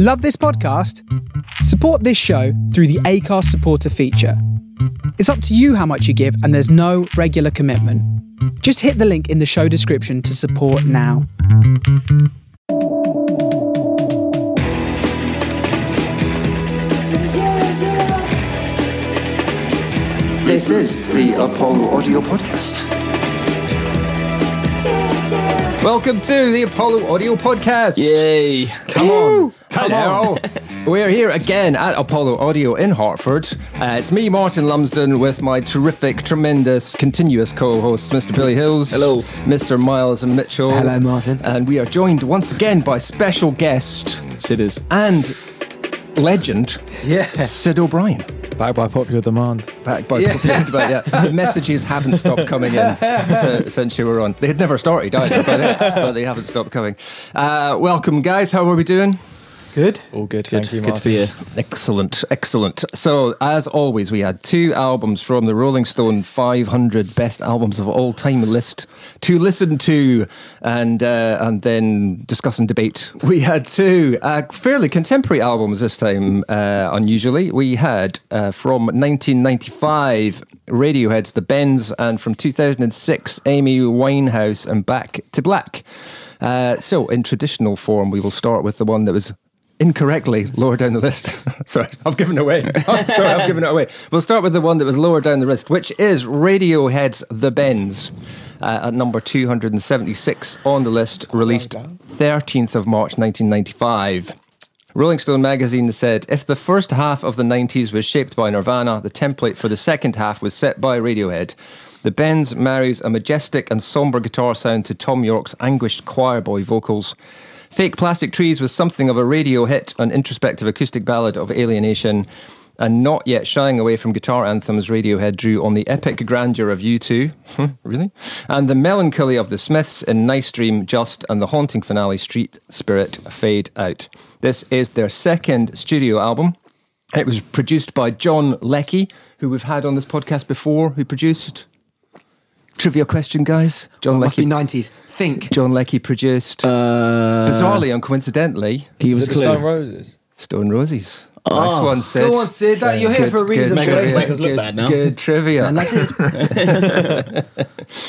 Love this podcast? Support this show through the Acast supporter feature. It's up to you how much you give, and there's no regular commitment. Just hit the link in the show description to support now. This is the Apollo Audio Podcast. Welcome to the Apollo Audio Podcast. Yay! Come on. Hello. We're here again at Apollo Audio in Hertford. Uh, it's me, Martin Lumsden, with my terrific, tremendous, continuous co hosts, Mr. Billy Hills. Hello. Mr. Miles and Mitchell. Hello, Martin. And we are joined once again by special guest Sidders. and legend, Yeah. Sid O'Brien. Back by popular demand. Back by but yeah, the messages haven't stopped coming in si- since you were on. They had never started either, but, but they haven't stopped coming. Uh, welcome, guys. How are we doing? Good. All good, thank you, Good to be here. Excellent, excellent. So, as always, we had two albums from the Rolling Stone 500 Best Albums of All Time list to listen to and uh, and then discuss and debate. We had two uh, fairly contemporary albums this time, uh, unusually. We had uh, from 1995 Radiohead's The Bends, and from 2006 Amy Winehouse and Back to Black. Uh, so, in traditional form, we will start with the one that was incorrectly lower down the list. sorry, I've given it away. I'm sorry, I've given it away. We'll start with the one that was lower down the list, which is Radiohead's The Bends. Uh, at number 276 on the list, released 13th of March 1995. Rolling Stone magazine said if the first half of the 90s was shaped by Nirvana, the template for the second half was set by Radiohead. The Bends marries a majestic and somber guitar sound to Thom Yorke's anguished choir boy vocals. Fake Plastic Trees was something of a radio hit, an introspective acoustic ballad of alienation, and not yet shying away from guitar anthems, Radiohead drew on the epic grandeur of U2, hmm, really, and the melancholy of the Smiths in Nice Dream, Just, and the haunting finale, Street Spirit, Fade Out. This is their second studio album. It was produced by John Leckie, who we've had on this podcast before, who produced. Trivia question, guys. John Must be Leckie. 90s. Think. John Leckie produced, Uh, bizarrely and coincidentally, Give Is us it a the Stone. Roses? Stone Roses. Oh, nice one, Sid. Go on, Sid. That, you're here for a reason, good trivia. Make us look good, bad now. Good trivia. And that's it.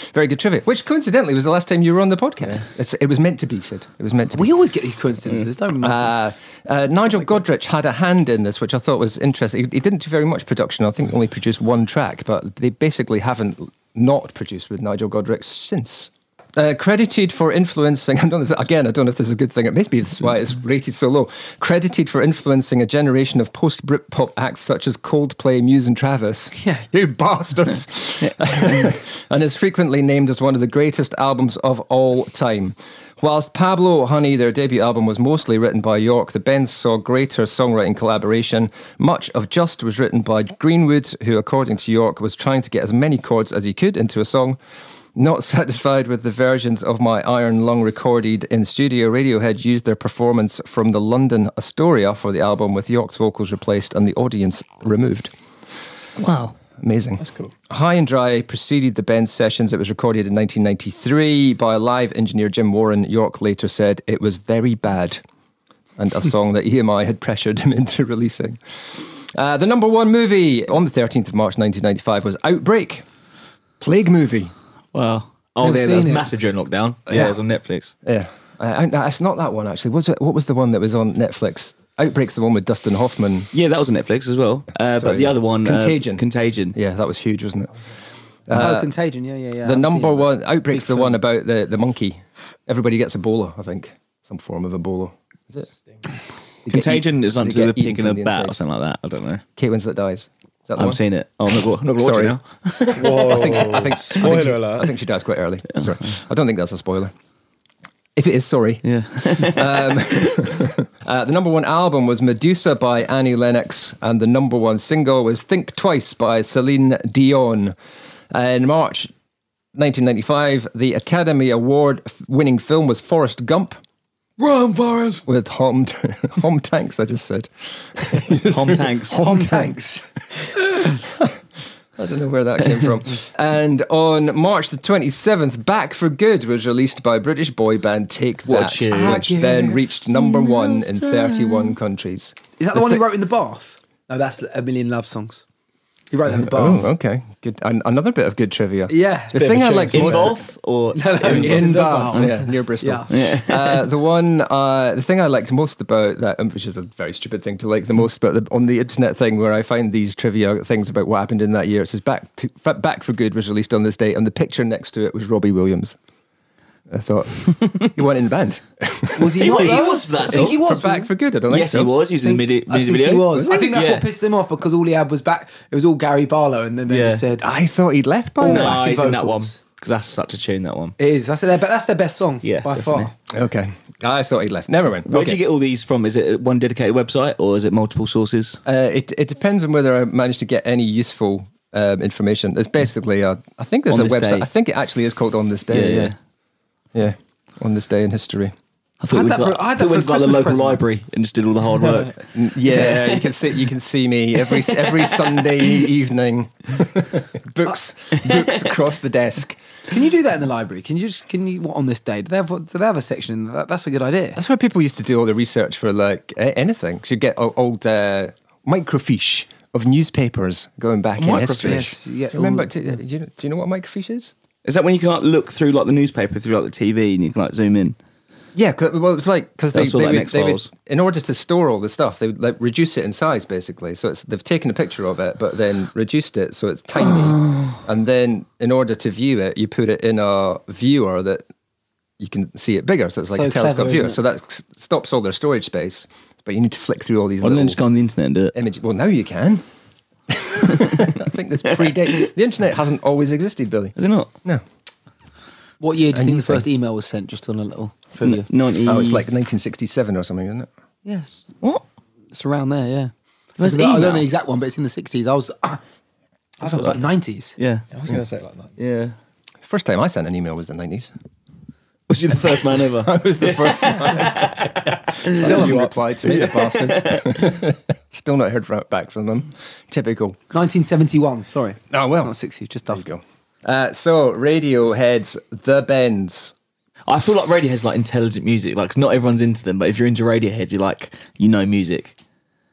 Very good trivia. Which coincidentally was the last time you were on the podcast. It's, it was meant to be, Sid. It was meant to be. We always get these coincidences, don't we, Uh, uh, Nigel Godrich had a hand in this, which I thought was interesting. He, he didn't do very much production. I think only produced one track, but they basically haven't not produced with Nigel Godrich since. Uh, credited for influencing, I don't know if, again, I don't know if this is a good thing. It may be this is why it's rated so low. Credited for influencing a generation of post Britpop acts such as Coldplay, Muse, and Travis. Yeah. You bastards! and is frequently named as one of the greatest albums of all time. Whilst Pablo Honey, their debut album, was mostly written by Yorke, the Bends saw greater songwriting collaboration. Much of Just was written by Greenwood, who, according to Yorke, was trying to get as many chords as he could into a song. Not satisfied with the versions of My Iron Lung recorded in studio, Radiohead used their performance from the London Astoria for the album, with Yorke's vocals replaced and the audience removed. wow. Amazing. That's cool. High and Dry preceded the Bends sessions. It was recorded in 1993 by a live engineer Jim Warren. Yorke later said it was very bad and a song that EMI had pressured him into releasing. Uh, the number one movie on the 13th of March 1995 was Outbreak. Plague movie. Wow. Oh, that was massive during lockdown. Yeah, Yeah. it was on Netflix. Yeah. Uh, uh, it's not that one, actually. Was it, what was the one that was on Netflix? Outbreak's the one with Dustin Hoffman. Yeah, that was on Netflix as well. Uh, Sorry, but the yeah. other one, uh, Contagion. Contagion. Yeah, that was huge, wasn't it? oh, Contagion. Yeah, yeah, yeah. The number one outbreak's Big the one about the, the monkey. Everybody gets Ebola, I think. Some form of Ebola. Is it? They Contagion eat- is something they to the get pig in a the bat inside. or something like that. I don't know. Kate Winslet dies. Is that I'm one? seeing it. Oh, I'm not, I'm not going to watch Sorry. it now. Whoa. I think, I think Spoiler I think she, alert. I think she dies quite early. Sorry. I don't think that's a spoiler. If it is, sorry. Yeah. Um, uh, the number one album was Medusa by Annie Lennox, and the number one single was Think Twice by Celine Dion. In March 1995, the Academy Award winning film was Forrest Gump. Run, Forrest. with home home tanks. I just said Hom tanks. Hom tanks. I don't know where that came from. And on March the 27th, Back for Good was released by British boy band Take That, which then reached number one in 31 countries. Is that the, The one he wrote in the bath? No, that's a million love songs. He wrote that in the book. Oh, okay. Good. An- another bit of good trivia. Yeah. The thing I a I shame. liked In most. Bath or No, no, in, in the Bath, bath. yeah, near Bristol. Yeah. yeah. uh, the one, uh, the thing I liked most about that, um, which is a very stupid thing to like the most, but the, on the internet thing where I find these trivia things about what happened in that year, it says "Back to Back for Good" was released on this date, and the picture next to it was Robbie Williams. I thought he went in the band Was he, He not? was- he was for that I think he was. Back for Good. I don't think Yes, so. he was. He was in the think- midi- I music video. he was. I think that's Yeah. what pissed him off because all he had was back. It was all Gary Barlow, and then they Yeah. just said I thought he'd left by Oh. No, backing he's in that one because that's such a tune. That one. it is. That's their, that's their best song. Yeah, by definitely. far. Okay, I thought he'd left. Never mind. Where okay. do you get all these from? Is it one dedicated website or is it multiple sources? Uh, it it depends on whether I managed to get any useful um, information. It's basically a, I think there's On a website. Day. I think it actually is called On This Day. Yeah, Yeah, yeah, on this day in history. I thought I it had was that for- like, I had that thought for a was like the local present. library and just did all the hard work. N- Yeah, you can see you can see me every every Sunday evening. books books across the desk. Can you do that in the library? Can you just can you what on this day? Do they have do they have a section? In that? That's a good idea. That's where people used to do all the research for like anything. So you get old uh, microfiche of newspapers going back in Microfiche? history. Yes, yeah, Do you remember? all- Do, do you, do you know what microfiche is? Is that when you can like look through like the newspaper through like the TV and you can like zoom in? Yeah, 'cause- well, it's like because they, That's all they, that would, they would, files. in order to store all the stuff, they would like reduce it in size basically. So it's they've taken a picture of it, but then reduced it so it's tiny. and then in order to view it, you put it in a viewer that you can see it bigger. So it's like So a telescope clever, viewer. isn't it? So that s- stops all their storage space. But you need to flick through all these Why don't little they just go on the internet and do it? images. Well, now you can. I think this predates the internet hasn't always existed, Billy. Is it not? No. What year do you think the first email was sent? Just on a little trivia. 90. Oh, it's like 1967 or something, isn't it? Yes, what? it's around there. Yeah. First I don't know the exact one, but it's in the sixties. I was. I thought it was like nineties. Yeah, I was going to say it like that. yeah. First time I sent an email was the 90s. Was you the first man ever? I was the first one. Still haven't replied to me, the bastards. Still not heard from, back from them. Typical. 1971. Sorry. Oh, well. Not sixties. Just There you after. go. Uh, so, Radiohead's The Bends. I feel like Radiohead's like intelligent music. Like, not everyone's into them, but if you're into Radiohead, you're like, you know music.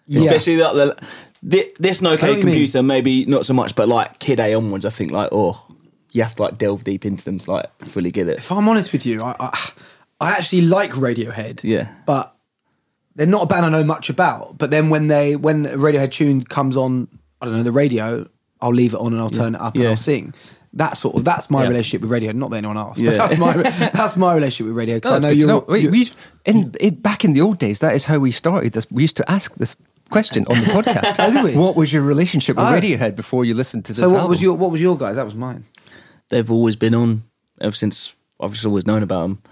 Yeah. Especially like the, the this no I OK Computer, maybe not so much, but like Kid A onwards, I think like, oh, you have to like delve deep into them to like fully get it. If I'm honest with you, I, I I actually like Radiohead. Yeah. But they're not a band I know much about. But then when they when a Radiohead tune comes on, I don't know the radio, I'll leave it on and I'll turn it up and Yeah. I'll sing. That sort of that's my Yeah. relationship with Radiohead. Not that anyone else, Yeah. but that's my that's my relationship with Radiohead. Because I know you're. We, you're- we, in, in, back in the old days, that is how we started this. We used to ask this question on the podcast. Did we? What was your relationship with Oh. Radiohead before you listened to this So what album? was your what was your guys? That was mine. They've always been on ever since I've just always known about them.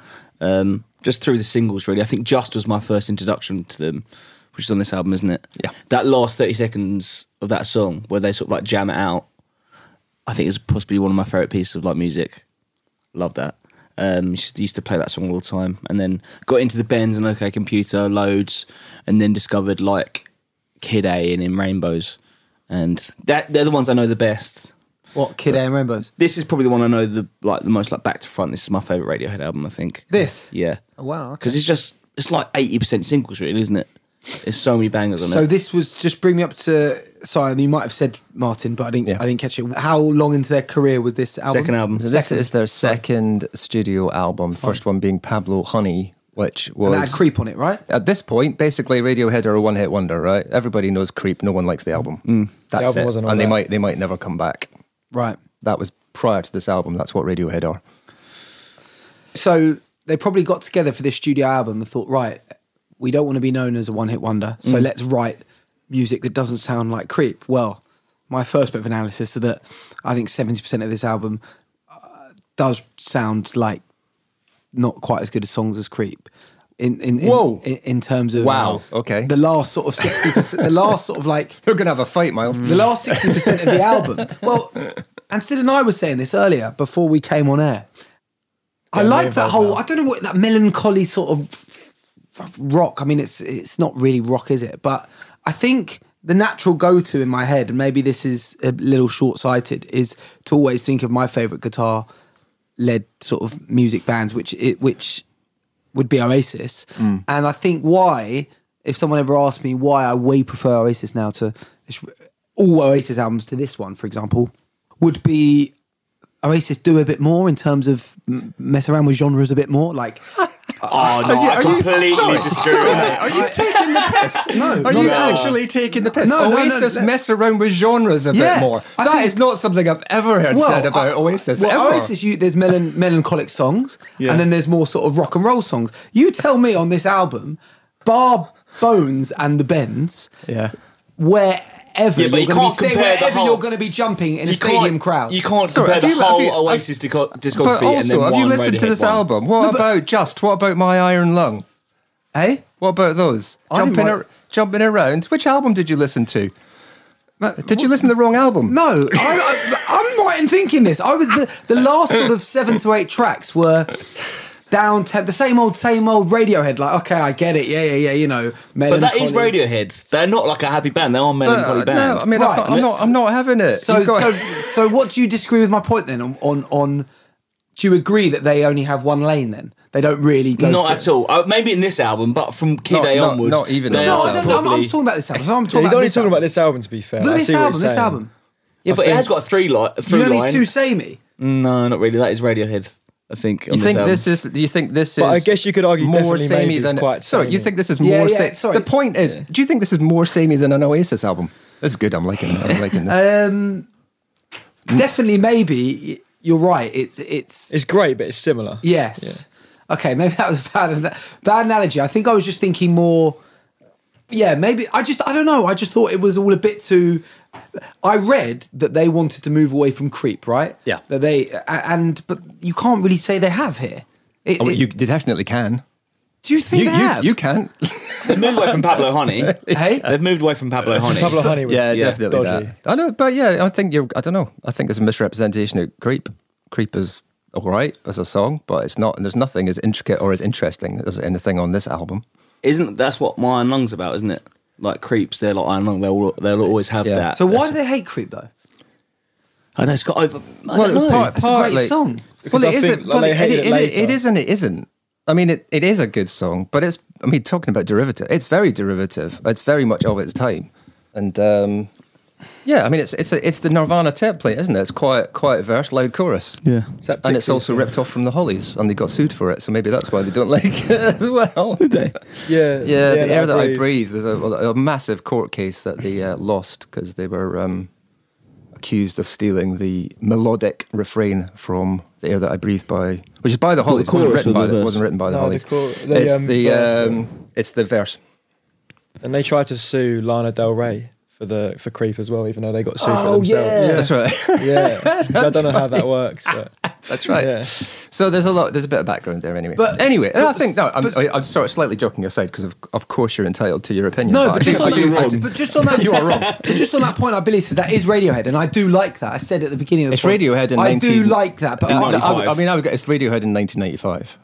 Um, just through the singles, really. I think Just was my first introduction to them, which is on this album, isn't it? Yeah. That last 30 seconds of that song where they sort of like jam it out, I think is possibly one of my favourite pieces of like music. Love that. Um, used used to play that song all the time, and then got into the Bends and OK Computer loads, and then discovered like Kid A and In Rainbows, and that they're the ones I know the best. What Kid A and Rainbows? This is probably the one I know the like the most like back to front. This is my favorite Radiohead album, I think. This. Yeah, Oh, wow. Okay. because it's just it's like eighty percent singles, really, isn't it? There's so many bangers on So it. So this was just bring me up to. Sorry, you might have said Martin, but I didn't. Yeah. I didn't catch it. How long into their career was this album? Second album. So this is their second studio album. First one being Pablo Honey, which was And that had Creep on it, right? At this point, basically, Radiohead are a one-hit wonder, right? Everybody knows Creep. No one likes the album. Mm. That's album it. wasn't on and they might they might never come back. Right. That was prior to this album. That's what Radiohead are. So they probably got together for this studio album and thought, right, we don't want to be known as a one hit wonder, so let's write music that doesn't sound like Creep. Well, my first bit of analysis is that I think 70% of this album uh, does sound like not quite as good as songs as Creep. In, in, in, Whoa. in, in terms of Wow, okay. the last sort of 60% the last sort of like We're gonna have a fight, Miles. the last 60% of the album. Well, and Sid and I were saying this earlier before we came on air. I like that whole, Val. I don't know what, that melancholy sort of rock. I mean, it's it's not really rock, is it? But I think the natural go-to in my head, and maybe this is a little short-sighted, is to always think of my favorite guitar-led sort of music bands, which it, which would be Oasis. Mm. And I think why, if someone ever asked me why I way prefer Oasis now to this, all Oasis albums to this one, for example, would be Oasis do a bit more in terms of mess around with genres a bit more, like. Oh no, you- I are you- completely sorry, sorry, with. Are you taking the piss? No, Are you at all. actually taking the piss? No, no, no, Oasis no. mess around with genres a Yeah, bit more. I That think- is not something I've ever heard said about I- Oasis. Well, ever. Oasis, you, there's melon, melancholic songs, Yeah. and then there's more sort of rock and roll songs. You tell me on this album, bar Bones and the Bends, yeah. Wherever Yeah, but you're you going to be can't staying, compare wherever whole- you're going to be jumping in a stadium crowd. You can't Sorry, compare have the you- have whole you- Oasis disco- But discography and also, then have one you listened to this one. album? What but- about Just? What about My Iron Lung? Hey, What about those? Jumping, ar- jumping around. Which album did you listen to? Did you listen to the wrong album? no, I, I, I'm right in thinking this. I was the the last sort of seven to eight tracks were. Down temp, the same old, same old Radiohead. Like, okay, I get it. Yeah, yeah, yeah. You know, But that is melancholy. Radiohead. They're not like a happy band. They are a But, melancholy uh, band. no, I mean, Right, I, am not. I'm not having it. So, so, so, what do you disagree with my point then? On, on, on, do you agree that they only have one lane? Then they don't really go. not at it? all. Uh, maybe in this album, but from Kid Not- A not- onwards, not even they No, are I don't, know. I'm, I'm talking about this album. I'm talking Yeah, he's about only talking album. about this album. To be fair, Look I this see album. This album. Yeah, I but it has got a three li- a You through only line. too samey. No, not really. That is Radiohead. I think. You think album. this is? Do you think this is? But I guess you could argue more definitely samey maybe it's than quite Sorry, you think this is Yeah, more? yeah, sa- sorry. The point is, do you think this is more samey than an Oasis album? This is good. I'm liking it. I'm liking this. Um, definitely, maybe you're right. It's it's It's great, but it's similar. yes. Okay, maybe that was a bad bad analogy. I think I was just thinking more. Yeah, maybe I just I don't know. I just thought it was all a bit too. I read that they wanted to move away from creep, right? Yeah. That they and but you can't really say they have here. It- Oh, it- you definitely can. do you think You, they you, have? you can. They've moved away from Pablo Honey. hey, They've moved away from Pablo Honey. Pablo Honey was yeah, yeah, definitely. dodgy. That. I know, but yeah, I think you're. I don't know. I think it's a misrepresentation of creep. Creep is all right as a song, but it's not. And there's nothing as intricate or as interesting as anything on this album. Isn't that's what My Iron Lungs about, isn't it? Like creeps, they're like Iron Lung. They'll they'll always have Yeah. that. so why That's- do they hate creep though? I know it's got over. I Well, don't know. part- It's a Partly- great song. Because well, I it think, isn't. like, well, they it, isn't. It isn't. I mean, it, it is a good song, but it's. I mean, talking about derivative, it's very derivative. It's very much of its time, and um, yeah, I mean, it's it's a, it's the Nirvana template, isn't it? It's quiet, quiet verse, loud chorus. yeah. Is And it's also ripped off from the Hollies, and they got sued for it. So maybe that's why they don't like it as well. Yeah, Yeah, the air that I breathe. breathe was a, a massive court case that they uh, lost because they were um, accused of stealing the melodic refrain from "The Air That I Breathe" by, which is by the Hollies. It wasn't written or by the the, wasn't written by the No, the Hollies. the, it's um, the verse, um, it's the verse. And they tried to sue Lana Del Rey for the for Creep as well, even though they got sued Oh, for yeah. themselves. That's right. Yeah, Which I don't know how that works, but That's right. Yeah. So there's a lot. There's a bit of background there, anyway. But- anyway, and I think no. I'm, but- I- I'm sort of slightly joking aside because of, of course you're entitled to your opinion. No, I but just, on that, I do- but just on that, You are wrong. But just on that point, I Billy says that is Radiohead, and I do like that. I said at the beginning of the It's point, Radiohead in I 19 do like that, but I, I, I, 95. I mean, I would get it's Radiohead in 1995.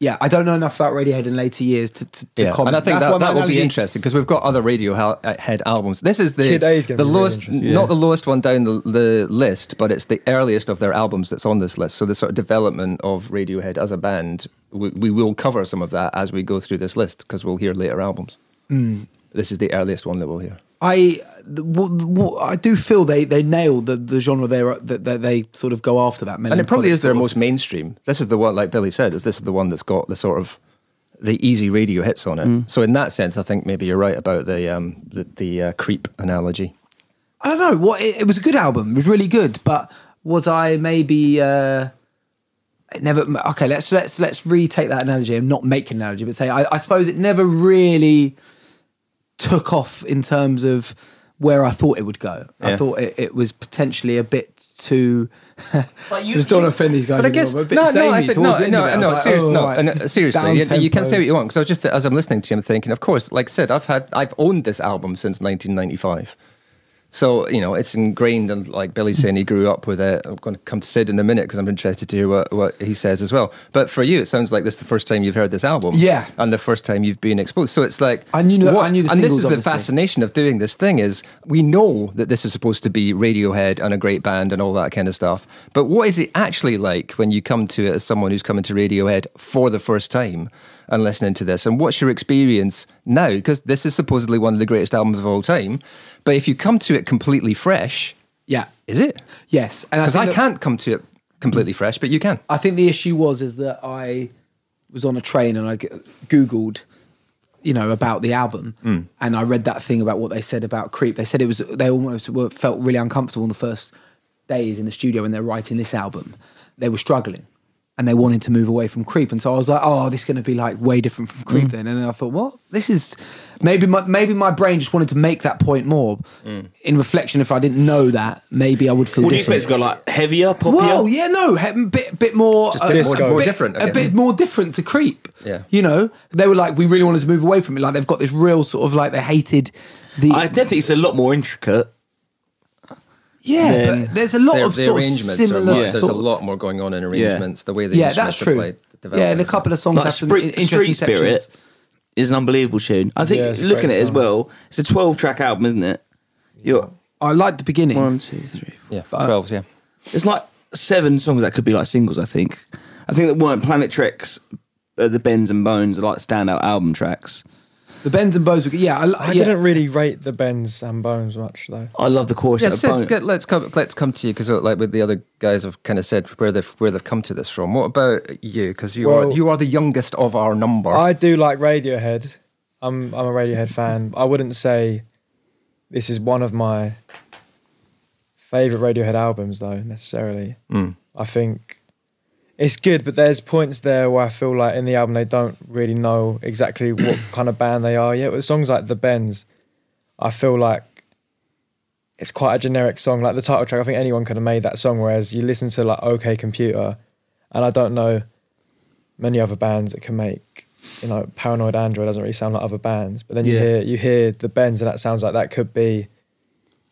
Yeah, I don't know enough about Radiohead in later years to, to, to Yeah, comment. and I think That's why that, my that will be interesting because we've got other Radiohead albums. This is the Kid A is the be really lowest, interesting. not Yeah. the lowest one down the, the list, but it's the earliest of their albums that's on this list. So the sort of development of Radiohead as a band, we, we will cover some of that as we go through this list because we'll hear later albums. Hmm. This is the earliest one that we'll hear. I the- what, what, I do feel they they nailed the, the genre they that, that they sort of go after that. Many And it probably is their of- most mainstream. This is the one, like Billy said, is this is the one that's got the sort of the easy radio hits on it. Mm. So in that sense, I think maybe you're right about the um, the, the uh, creep analogy. I don't know what it, it was a good album. It was really good, but was I maybe uh, it never? Okay, let's let's let's retake that analogy and not make an analogy, but say I, I suppose it never really took off in terms of where I thought it would go. I thought it, it was potentially a bit too. But you- just don't you- offend these guys. But I guess but no, no, I think towards no, no, of it. I was no, like, seriously, oh, no, right. and, uh, seriously, you, you can say what you want because I was just as I'm listening to you, I'm thinking, of course, like I said, I've had, I've owned this album since 1995. So you know, it's ingrained, and like Billy's saying, he grew up with it. I'm going to come to Sid in a minute because I'm interested to hear what, what he says as well. But for you, it sounds like this is the first time you've heard this album, Yeah. and the first time you've been exposed. So it's like I knew the- I knew the and this is the fascination of doing this thing is we know that this is supposed to be Radiohead and a great band and all that kind of stuff. But what is it actually like when you come to it as someone who's coming to Radiohead for the first time and listening to this? And what's your experience now? Because this is supposedly one of the greatest albums of all time. But if you come to it completely fresh, Yeah. is it? Yes. Because I, that- can't come to it completely fresh, but you can. I think the issue was is that I was on a train and I googled, you know, about the album, Hmm. and I read that thing about what they said about Creep. They said it was they almost were, felt really uncomfortable in the first days in the studio when they're writing this album. They were struggling. And they wanted to move away from Creep, and so I was like, "Oh, this is going to be like way different from Creep." Hmm. Then, and then I thought, "What? This is maybe my maybe my brain just wanted to make that point more." Hmm. In reflection, if I didn't know that, maybe I would feel. What do you different. expect to go like heavier, poppier? Well, yeah, no, a bit, bit more, Just uh, a bit a more- more bit- different, I a guess. bit more different to Creep. Yeah. you know, they were like, we really wanted to move away from it. Like they've got this real sort of like they hated the. I definitely think it's a lot more intricate. Yeah, then but there's a lot Their- of the sort of arrangements are similar. much, there's a lot more going on in arrangements. The way the Yeah, that's true. played. the Yeah, and a couple of songs Like have some Street, interesting Street Spirit sections. is an unbelievable tune. I think Yeah, looking at it as well, it's a 12 track album, isn't it? You're I like the beginning. one, two, three, four. Yeah, 12, yeah. It's like seven songs that could be like singles, I think. I think that weren't Planet Telex, uh, the Bends and Bones are like standout album tracks. The Bends and Bones. Were, yeah, I, I yeah. didn't really rate the Bends and Bones much though. I love the chorus. Yeah, at Sid, Bone- get- let's come. Let's come to you because, like, with the other guys I've kind of said where they've where they've come to this from. What about you? Because you are you are the youngest of our number. I do like Radiohead. I'm I'm a Radiohead fan. I wouldn't say this is one of my favorite Radiohead albums though necessarily. Mm. I think it's good, but there's points there where I feel like in the album they don't really know exactly what kind of band they are yet. With songs like The Bends, I feel like it's quite a generic song. Like the title track, I think anyone could have made that song. Whereas you listen to like OK Computer, and I don't know many other bands that can make. You know, Paranoid Android doesn't really sound like other bands, but then you Yeah. hear you hear the Bends, and that sounds like that could be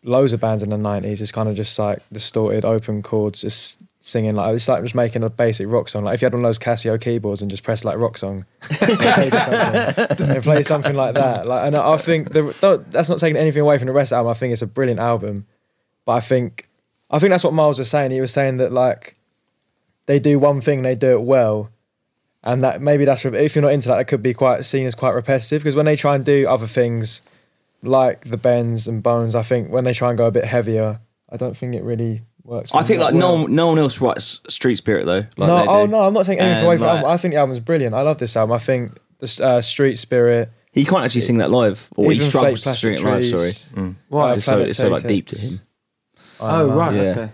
loads of bands in the nineties. It's kind of just like distorted, open chords, just singing like it's like just making a basic rock song. Like if you had one of those Casio keyboards and just press like rock song, and something, and play something like that. Like, and I think the, that's not taking anything away from the rest of the album. I think it's a brilliant album, but I think I think that's what Miles was saying. He was saying that like they do one thing, and they do it well. And that maybe that's if you're not into that, that could be quite seen as quite repetitive. Because when they try and do other things, like the bends and bones, I think when they try and go a bit heavier, I don't think it really works. I think like well. no, one- no one else writes Street Spirit though. Like no, they oh do. no, I'm not taking anything And, away from like. I think the album's brilliant. I love this album. I think the uh, Street Spirit, He can't actually sing that live, or he even struggles Fake to sing it live. Trees, Sorry, Why? uh, it's so, it's so like deep to him. Oh know. right, Yeah. okay.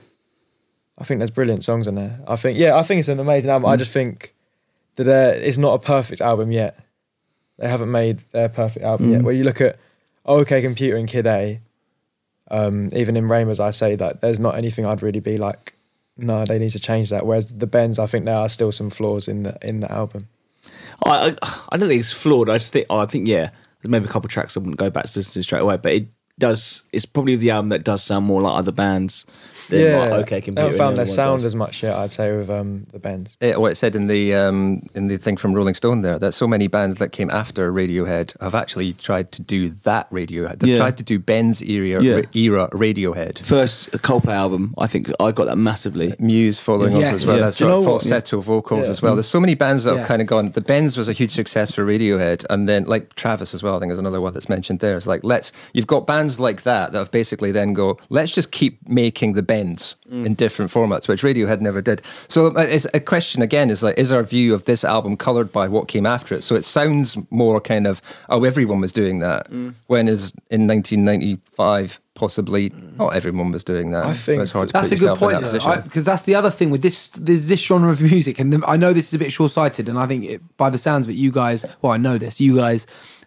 I think there's brilliant songs on there. I think yeah, I think it's an amazing album. Mm. I just think that there it's not a perfect album yet. They haven't made their perfect album yet. Mm. Where you look at OK Computer and Kid A, um, even in Rainbows, I say that there's not anything I'd really be like, no, they need to change that. Whereas the Bends, I think there are still some flaws in the in the album. I, I I don't think it's flawed. I just think oh, I think yeah, there's maybe a couple tracks I wouldn't go back to listen to straight away, but it does. It's probably the album that does sound more like other bands than like OK they Computer. haven't found their sound does. as much yet. I'd say with um, the Bends. it, what it said in the um, in the thing from Rolling Stone there that so many bands that came after Radiohead have actually tried to do that Radiohead. They've Yeah. tried to do Bends era Yeah. era Radiohead. First Coldplay album, I think I got that massively. Muse following Yeah. up as well. Yeah. That's Do you sort of what? falsetto vocals Yeah. as well. There's so many bands that Yeah. have kind of gone. The Bends was a huge success for Radiohead, and then like Travis as well. I think is another one that's mentioned there. It's like let's. You've got bands like that that have basically then go. Let's just keep making the Bends mm. in different formats, which Radiohead never did. So uh, it's a question again: is like, is our view of this album coloured by what came after it? So it sounds more kind of oh, everyone was doing that. Mm. When is in 1995 possibly mm. not everyone was doing that. I think it's hard That's put a good yourself in point that because that's the other thing with this. There's this genre of music, and the, I know this is a bit short-sighted, and I think it, by the sounds of it, you guys, well, I know this, you guys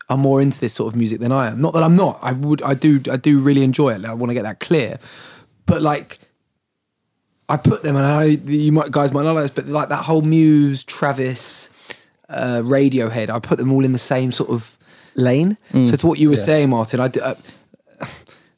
are more into this sort of music than I am. Not that I'm not. I would, I do, I do really enjoy it. I want to get that clear, but like. I put them, and I you might guys might not like this, but like that whole Muse, Travis, uh, Radiohead, I put them all in the same sort of lane. So to what you were saying, Martin, I uh,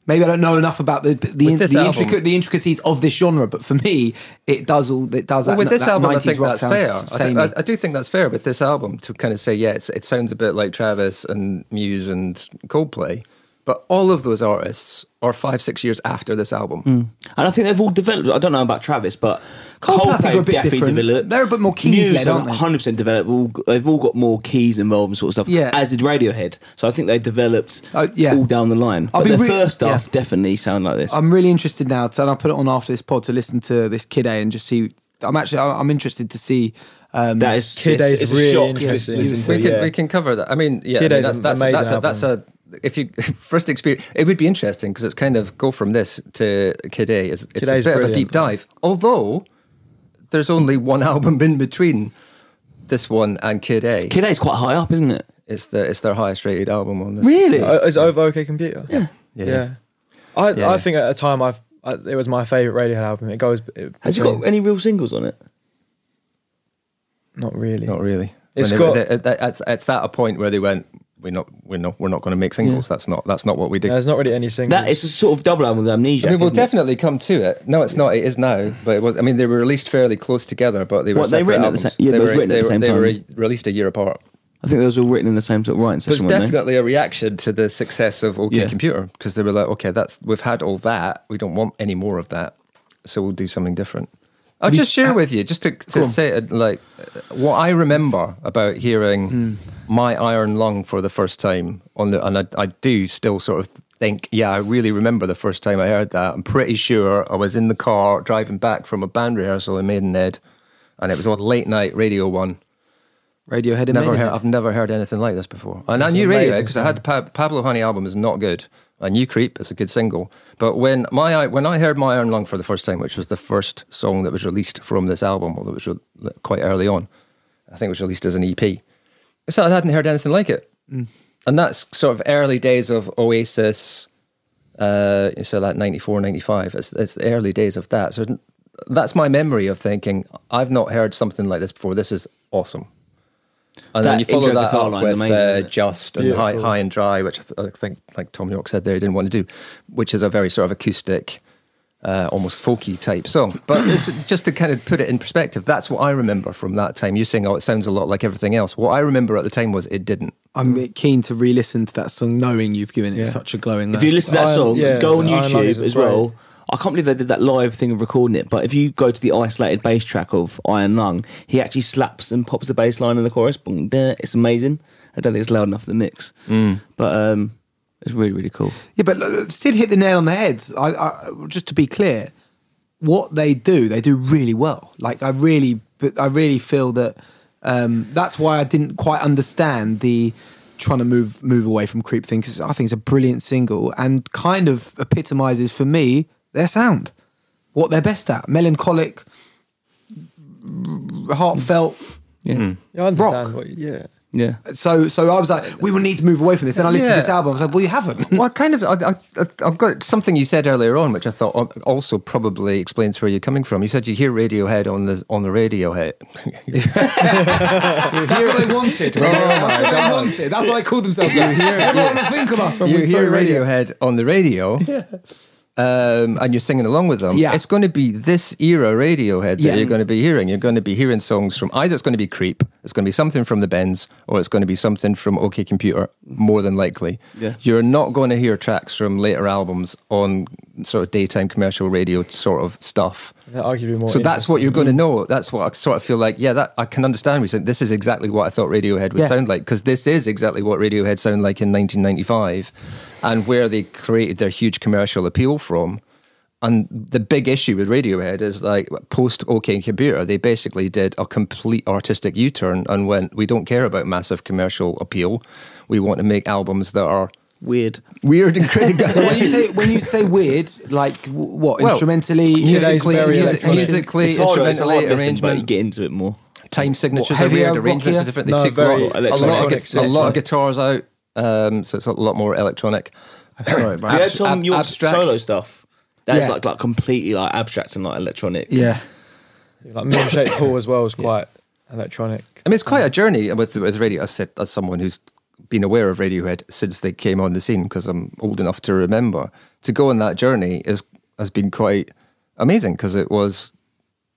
maybe I don't know enough about the the, the, intricate, the intricacies of this genre. But for me, it does all it does Well, that. with this that album, I think that's fair. I, think. I, I do think that's fair with this album to kind of say, yeah, it's, it sounds a bit like Travis and Muse and Coldplay, but all of those artists are five, six years after this album. And I think they've all developed. I don't know about Travis, but Coldplay, I think, Coldplay are a bit definitely different. developed. They're a bit more keys led, aren't they? Hundred percent developed. All, they've all got more keys involved and sort of stuff. Yeah. As did Radiohead. So I think they developed Oh, yeah. all down the line. I'll But their re- first stuff yeah. definitely sound like this. I'm really interested now, to, and I'll put it on after this pod to listen to this Kid A and just see. I'm actually I'm interested to see. Um, that is Kid it's, A is it's really shock interesting. to listen Listen to. we can yeah. we can cover that. I mean, yeah, I mean, A's that's that's amazing that's a, that's a if you first experience, it would be interesting because it's kind of go from this to Kid A. It's, it's a A's bit of a deep dive. Although there's only one album in between this one and Kid A. Kid A is quite high up, isn't it? It's the it's their highest rated album on this. Really? Uh, Is over OK Computer? Yeah. Yeah. Yeah. I, Yeah. I think at the time I've I, it was my favourite Radiohead album. It goes. It, Has it got any real singles on it? Not really. Not really. It's When they- got- they- it's, it's at a point where they went, we're not, we're not, we're not going to make singles. That's not, that's not what we do. There's not really any singles. That is a sort of double album with Amnesiac. I mean, we'll isn't it? definitely come to it. No, it's not. It is now, but it was. I mean, they were released fairly close together, but they were. What, they separate written at the same- yeah, they both were, written at they the were- same They time. were re- released a year apart. I think those were all written in the same sort of writing So it's session, weren't they? definitely a reaction to the success of OK Yeah. Computer because they were like, okay, that's we've had all that. We don't want any more of that, so we'll do something different. I'll Have just share with you, just to, to say like what I remember about hearing Hmm. My Iron Lung for the first time on the, and I, I do still sort of think, yeah, I really remember the first time I heard that. I'm pretty sure I was in the car driving back from a band rehearsal in Maidenhead, and it was on late night Radio One. Radiohead and Never Maidenhead. heard, I've never heard anything like this before. And It's I knew Radiohead because I had pa- Pablo Honey album is not good. I knew Creep, is a good single. But when my when I heard My Iron Lung for the first time, which was the first song that was released from this album, although it was re- quite early on, I think it was released as an EP. I said I hadn't heard anything like it. And that's sort of early days of Oasis, uh, so like 94, 95. It's, it's the early days of that. So that's my memory of thinking, I've not heard something like this before. This is awesome. And then you follow that up with amazing, uh. Just and high, high and Dry, which I, th- I think, like Thom Yorke said there, he didn't want to do, which is a very sort of acoustic, uh, almost folky type song. But it's just to kind of put it in perspective, that's what I remember from that time. You're saying, oh, it sounds a lot like everything else. What I remember at the time was it didn't. I'm keen to re-listen to that song, knowing you've given it Yeah. such a glowing. If you listen to that Iron- song, yeah, go on Iron YouTube as great. well. I can't believe they did that live thing of recording it. But if you go to the isolated bass track of Iron Lung, he actually slaps and pops the bass line in the chorus. It's amazing. I don't think it's loud enough for the mix, but um, it's really really cool. Yeah, but uh, Sid hit the nail on the head. I, I, just to be clear, what they do, they do really well. Like I really, but I really feel that um, that's why I didn't quite understand the trying to move move away from creep thing because I think it's a brilliant single and kind of epitomizes for me their sound, what they're best at, melancholic, heartfelt. Yeah, Yeah, I understand Rock. what. You, yeah. Yeah. So, so I was like, we will need to move away from this. Then I listened Yeah. to this album. I was like, well, you haven't. Well, I kind of, I, I, I've got something you said earlier on, which I thought also probably explains where you're coming from. You said you hear Radiohead on the on the Radiohead. That's what they wanted. Oh That's what they wanted. That's what they called themselves. You hear, Everyone will think of us when you we hear. Radiohead on the radio, um, and you're singing along with them. Yeah. It's going to be this era Radiohead that Yeah. you're going to be hearing. You're going to be hearing songs from either it's going to be Creep, it's going to be something from the Bends, or it's going to be something from OK Computer. More than likely, Yeah. You're not going to hear tracks from later albums on sort of daytime commercial radio sort of stuff. Arguably more. So that's what you're going to mm. know. That's what I sort of feel like. Yeah, that I can understand. We said this is exactly what I thought Radiohead would Yeah. sound like because this is exactly what Radiohead sound like in 1995, and where they created their huge commercial appeal from. And the big issue with Radiohead is like post OK Computer, they basically did a complete artistic U-turn and went, we don't care about massive commercial appeal. We want to make albums that are Weird. weird and critical. So when you say when you say weird, like w- what Well, instrumentally, Today's musically, very music, instrumentally? musically, It's harder, it's a instrumentally, hard listen, but you arrangement, get into it more. time signatures What, are weird, arrangements rockier? are different. They No, take very a, lot, a, lot electronic. of, gu- a lot of guitars out, um, so it's a lot more electronic. Sorry, You right. heard Abs- Thom ab- Yorke's abstract. solo stuff. That's Yeah. like like completely like abstract and like electronic. Yeah, Like Moon Shaped Pool as well is quite electronic. I mean, it's quite a journey with with radio. I said as someone who's been aware of Radiohead since they came on the scene because I'm old enough to remember. To go on that journey is has been quite amazing because it was.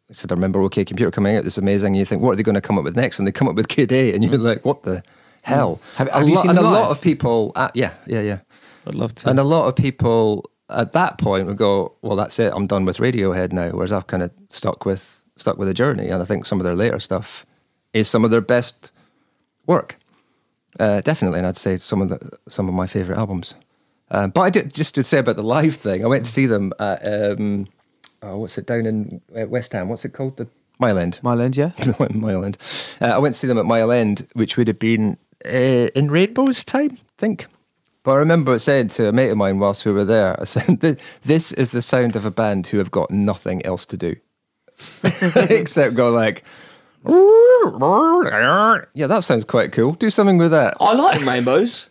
I said, I remember OK Computer coming out. This amazing. And you think, what are they going to come up with next? And they come up with Kid A, and you're like, what the hell? Have- A you lot- seen and a lot of people, uh, yeah, yeah, yeah. I'd love to. And a lot of people at that point would go, "Well, that's it. I'm done with Radiohead now." Whereas I've kind of stuck with stuck with the journey, and I think some of their later stuff is some of their best work, uh, definitely. And I'd say some of the some of my favorite albums. Um, but I did just to say about the live thing. I went to see them at um, oh, what's it down in West Ham? What's it called? The Mile End. Mile End, yeah. Mile End. Uh, I went to see them at Mile End, which would have been uh, in Rainbow's time, I think. But I remember saying to a mate of mine whilst we were there, I said, "This is the sound of a band who have got nothing else to do, except go like." Yeah, that sounds quite cool. Do something with that. I like rainbows.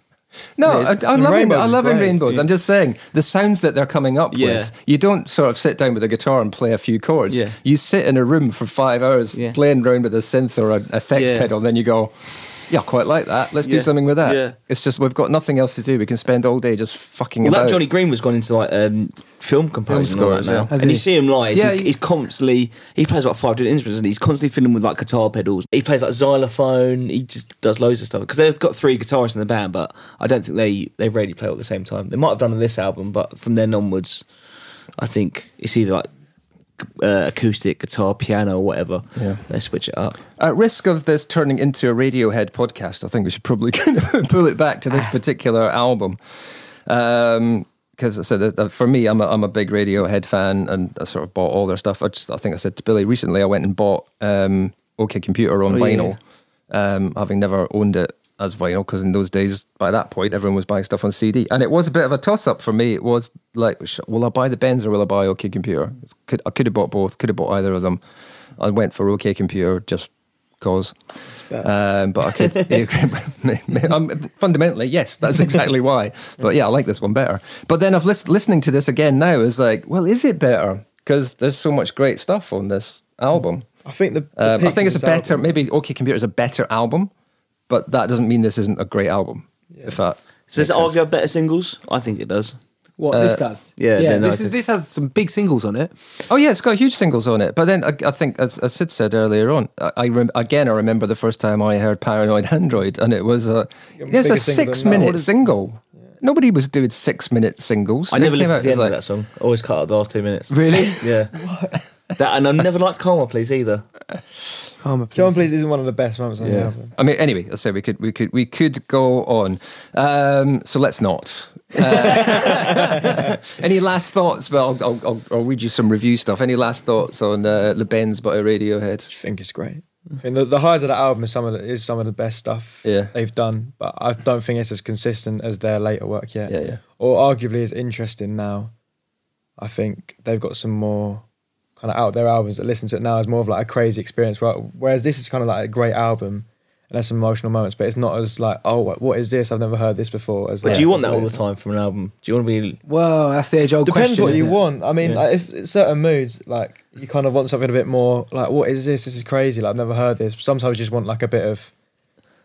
No, I, I The love in, Rainbows I is love in great. rainbows. I'm just saying the sounds that they're coming up Yeah. with. You don't sort of sit down with a guitar and play a few chords. Yeah. You sit in a room for five hours Yeah. playing around with a synth or an effects Yeah. pedal. Then you go, yeah, I quite like that. Let's do Yeah. something with that. Yeah. It's just we've got nothing else to do. We can spend all day just fucking Well, about. that Johnny Green was gone into like um, film composing and all that scores, now. yeah. Has And he? you see him live. Yeah, he's, he- he's constantly he plays about five different instruments and he's constantly filling with like guitar pedals. He plays like xylophone. He just does loads of stuff because they've got three guitarists in the band, but I don't think they they really play all at the same time. They might have done on this album, but from then onwards, I think it's either like uh, acoustic guitar, piano, whatever. Yeah. They switch it up. At risk of this turning into a Radiohead podcast, I think we should probably kind of pull it back to this particular album. Because I said that, that for me, I'm a, I'm a big Radiohead fan, and I sort of bought all their stuff. I just I think I said to Billy recently, I went and bought um, OK Computer on Oh, yeah. vinyl, um, having never owned it as vinyl. Because in those days, by that point, everyone was buying stuff on CD, and it was a bit of a toss up for me. It was like, will I buy the Bends or will I buy OK Computer? Could, I could have bought both. Could have bought either of them. I went for OK Computer just cause. Um, but I could, um, fundamentally, yes, that's exactly why. But yeah, I like this one better. But then I've lis- listening to this again now is like, well, is it better? Because there's so much great stuff on this album. I think the, the Um, I think it's a better, album- maybe OK Computer is a better album, but that doesn't mean this isn't a great album. If that Does this makes sense. argue better singles? I think it does. What this uh, does? yeah, yeah. This is this has some big singles on it. Oh yeah, it's got huge singles on it. But then I, I think, as, as Sid said earlier on, I, I rem- again I remember the first time I heard "Paranoid Android" and it was a Yeah, it was a bigger single than that. six-minute What is- single. Nobody was doing six-minute singles. I never came listened out, to the end was of that song. I always cut out the last two minutes. Really? Yeah. that and I never liked Karma Please either. Karma, Come on, please. please isn't one of the best moments on the album. I mean, anyway, I say we could, we could, we could go on. Um, so let's not. Uh, any last thoughts? Well, I'll, I'll, I'll, I'll read you some review stuff. Any last thoughts on uh, the Bends by Radiohead? I think it's great. I think the, the highs of that album is some of the, is some of the best stuff Yeah. they've done, but I don't think it's as consistent as their later work yet. Yeah, yeah. Or arguably as interesting now. I think they've got some more kind of out there albums that listen to it now is more of like a crazy experience. Right? Whereas this is kind of like a great album and there's some emotional moments, but it's not as like, oh, what, what is this? I've never heard this before. As But like- do you want that all the time from an album? Do you want to be Well, that's the age old Depends question. what you it? want. I mean, Yeah. like if certain moods, like you kind of want something a bit more like, what is this? This is crazy. Like I've never heard this. Sometimes you just want like a bit of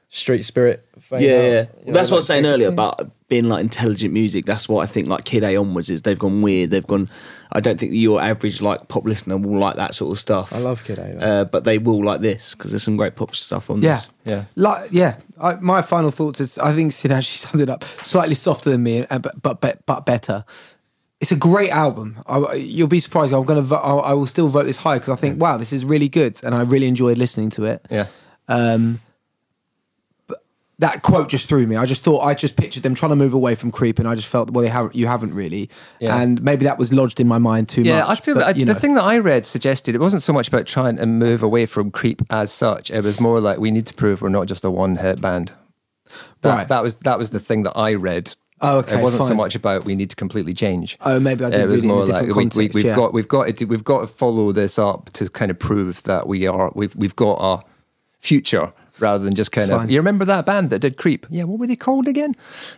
street spirit. fade Yeah, out, yeah. Well, know, that's what I like was saying earlier things. about being like intelligent music. That's what I think like Kid A onwards is. They've gone weird. They've gone. I don't think your average like pop listener will like that sort of stuff. I love Kid A. Uh, but they will like this because there's some great pop stuff on Yeah, this. Yeah. Like, yeah. I, my final thoughts is I think Sid actually summed it up. Slightly softer than me, uh, but but but, but better. It's a great album. I, you'll be surprised. I'm gonna. Vo- I, I will still vote this high because I think wow, this is really good, and I really enjoyed listening to it. Yeah. Um, but that quote just threw me. I just thought I just pictured them trying to move away from creep, and I just felt well, they have you haven't really, Yeah. and maybe that was lodged in my mind too Yeah, much. I feel but, that I, the thing that I read suggested it wasn't so much about trying to move away from creep as such. It was more like we need to prove we're not just a one-hit band. That, Right. that was that was the thing that I read. Oh, okay, It wasn't so much about we need to completely change. Oh, maybe I did it was read it in a more different like we, context, we, yeah. have got we've got to we've got to follow this up to kind of prove that we are we've we've got a future rather than just kind Fine. of you remember that band that did creep yeah what were they called again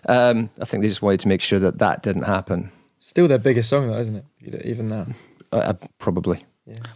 um, I think they just wanted to make sure that that didn't happen Still their biggest song, though, isn't it? Even that. uh, uh, probably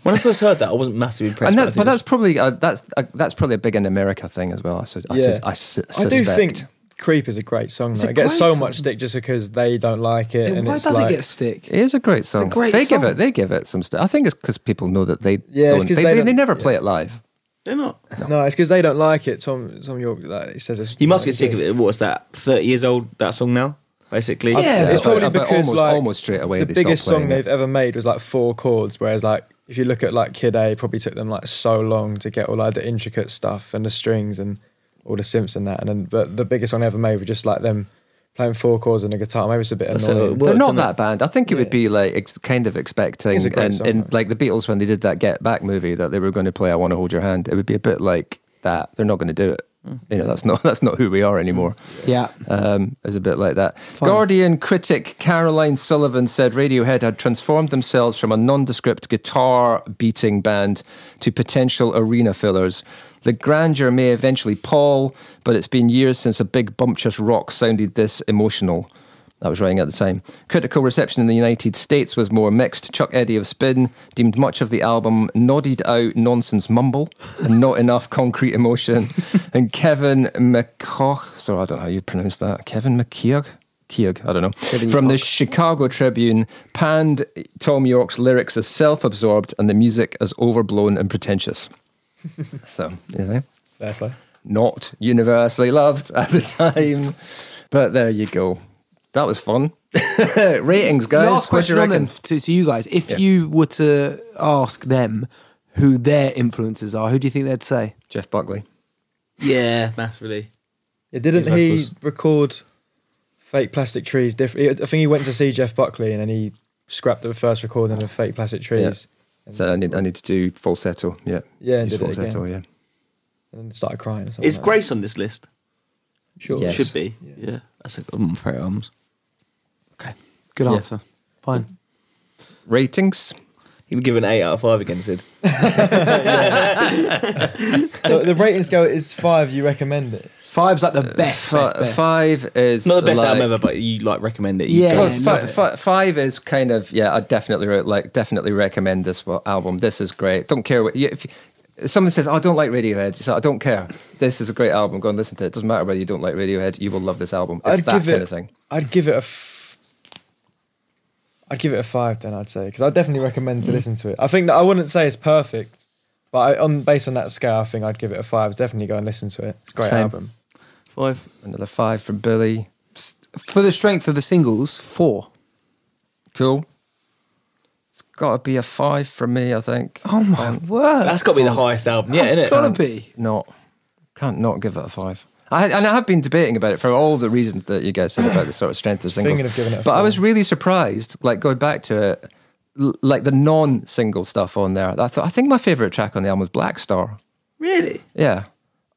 When I first heard that, I wasn't massively impressed. and but that, but that's it's- probably uh, that's uh, that's probably a big in America thing as well I, su- I, su- I, su- I do think Creep is a great song. Though. a It gets so song. much stick just because they don't like it, Yeah, and why it's does like it get stick? It is a great song. great they give it. They give it some stuff. I think it's because people know that they Yeah, it's don't. 'cause They, they they, don't- they never play it live. They're not. no, it's because they don't like it. Thom Thom Yorke like, he says it's, You must get sick of it. What's that? Thirty years old. That song now, basically. Yeah, it's probably but because almost, like almost straight away the they biggest song they've ever made was like four chords, whereas like if you look at like Kid A, it probably took them like so long to get all like the intricate stuff and the strings and all the synths and that. And then but the biggest one they ever made was just like them playing four chords on a guitar. Maybe it's a bit That's a- annoying. well, They're not on that band. I think it would be like ex- kind of expecting, It's a great and, song, and like the Beatles when they did that Get Back movie that they were going to play "I Want to Hold Your Hand." It would be a bit like that. They're not going to do it. Mm. You know, that's not that's not who we are anymore. Yeah. Um, it's a bit like that. Guardian critic Caroline Sullivan said Radiohead had transformed themselves from a nondescript guitar beating band to potential arena fillers. The grandeur may eventually pall, but it's been years since a big bumptious rock sounded this emotional. I was writing at the time. Critical reception in the United States was more mixed. Chuck Eddy of Spin deemed much of the album nodded out nonsense mumble and not enough concrete emotion. and Kevin McCoch, sorry, I don't know how you pronounce that. Kevin McKeog? Keog, I don't know. Kevin From the Chicago Tribune, panned Thom Yorke's lyrics as self absorbed and the music as overblown and pretentious. so, you know Fair play. not universally loved at the time. But there you go. That was fun. Ratings, guys. Last What do you question on them to, to you guys. If Yeah. you were to ask them who their influences are, who do you think they'd say? Jeff Buckley. yeah, massively. Yeah, didn't His he vocals. record fake plastic trees? Different. I think he went to see Jeff Buckley and then he scrapped the first recording of fake plastic trees. So I need, I need to do falsetto. Yeah. Yeah, and Use falsetto, again. yeah. and then started crying. Or something Is like Grace on this list? Sure. Yes. Should be. Yeah. That's a um, favorite arms. Okay, good Yeah. answer. Fine. Ratings. You can give an eight out of five again, Sid. So the rating scale is five. You recommend it? Five's like the uh, best, Fi- best, best. Five is Not the best like, album ever, but you like recommend it. You Yeah. go- Well, love it. five is kind of yeah. I definitely re- like definitely recommend this album. This is great. Don't care what if if someone says I don't like Radiohead. You say I don't care. This is a great album. Go and listen to it. Doesn't matter whether you don't like Radiohead. You will love this album. It's I'd that give kind it. of thing. I'd give it a. F- I'd give it a five. Then I'd say because I definitely recommend to mm. listen to it. I think that I wouldn't say it's perfect, but I, on based on that scale, I think I'd give it a five. Definitely go and listen to it. It's a great Same. album. Five. Another five from Billy. For the strength of the singles, four. Cool. It's got to be a five from me. I think. Oh my um, word! That's got to be the highest album. Yeah, That's isn't it? gotta um, be. not can't not give it a five. I, and I have been debating about it for all the reasons that you guys said about the sort of strength of Just thinking singles. of giving it a but I was really surprised, like going back to it, l- like the non-single stuff on there. I thought I think my favorite track on the album was Black Star. Really? Yeah.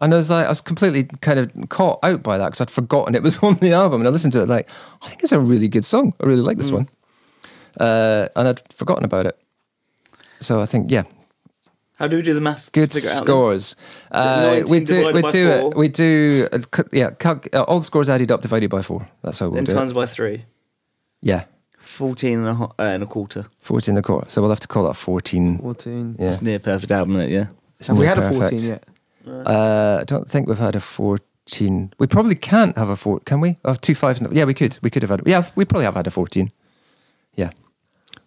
And I was like, I was completely kind of caught out by that because I'd forgotten it was on the album. And I listened to it like, I think it's a really good song. I really like this one. Uh, and I'd forgotten about it. So I think, yeah, How do we do the maths? to good figure it out scores. Uh, we do, we do it. We do, uh, yeah, calc- uh, all the scores added up divided by four. That's how we'll Then do times it. by three. Yeah, 14 and a, ho- uh, and a quarter. 14 and a quarter. So we'll have to call that 14. 14. Yeah. It's near perfect album, isn't it? Yeah. It's Have we near had a 14 yet? Uh, I don't think we've had a 14. We probably can't have a 4. Can we? Oh, two fives. Yeah, we could. We could have had. Yeah, we probably have had a 14. Yeah,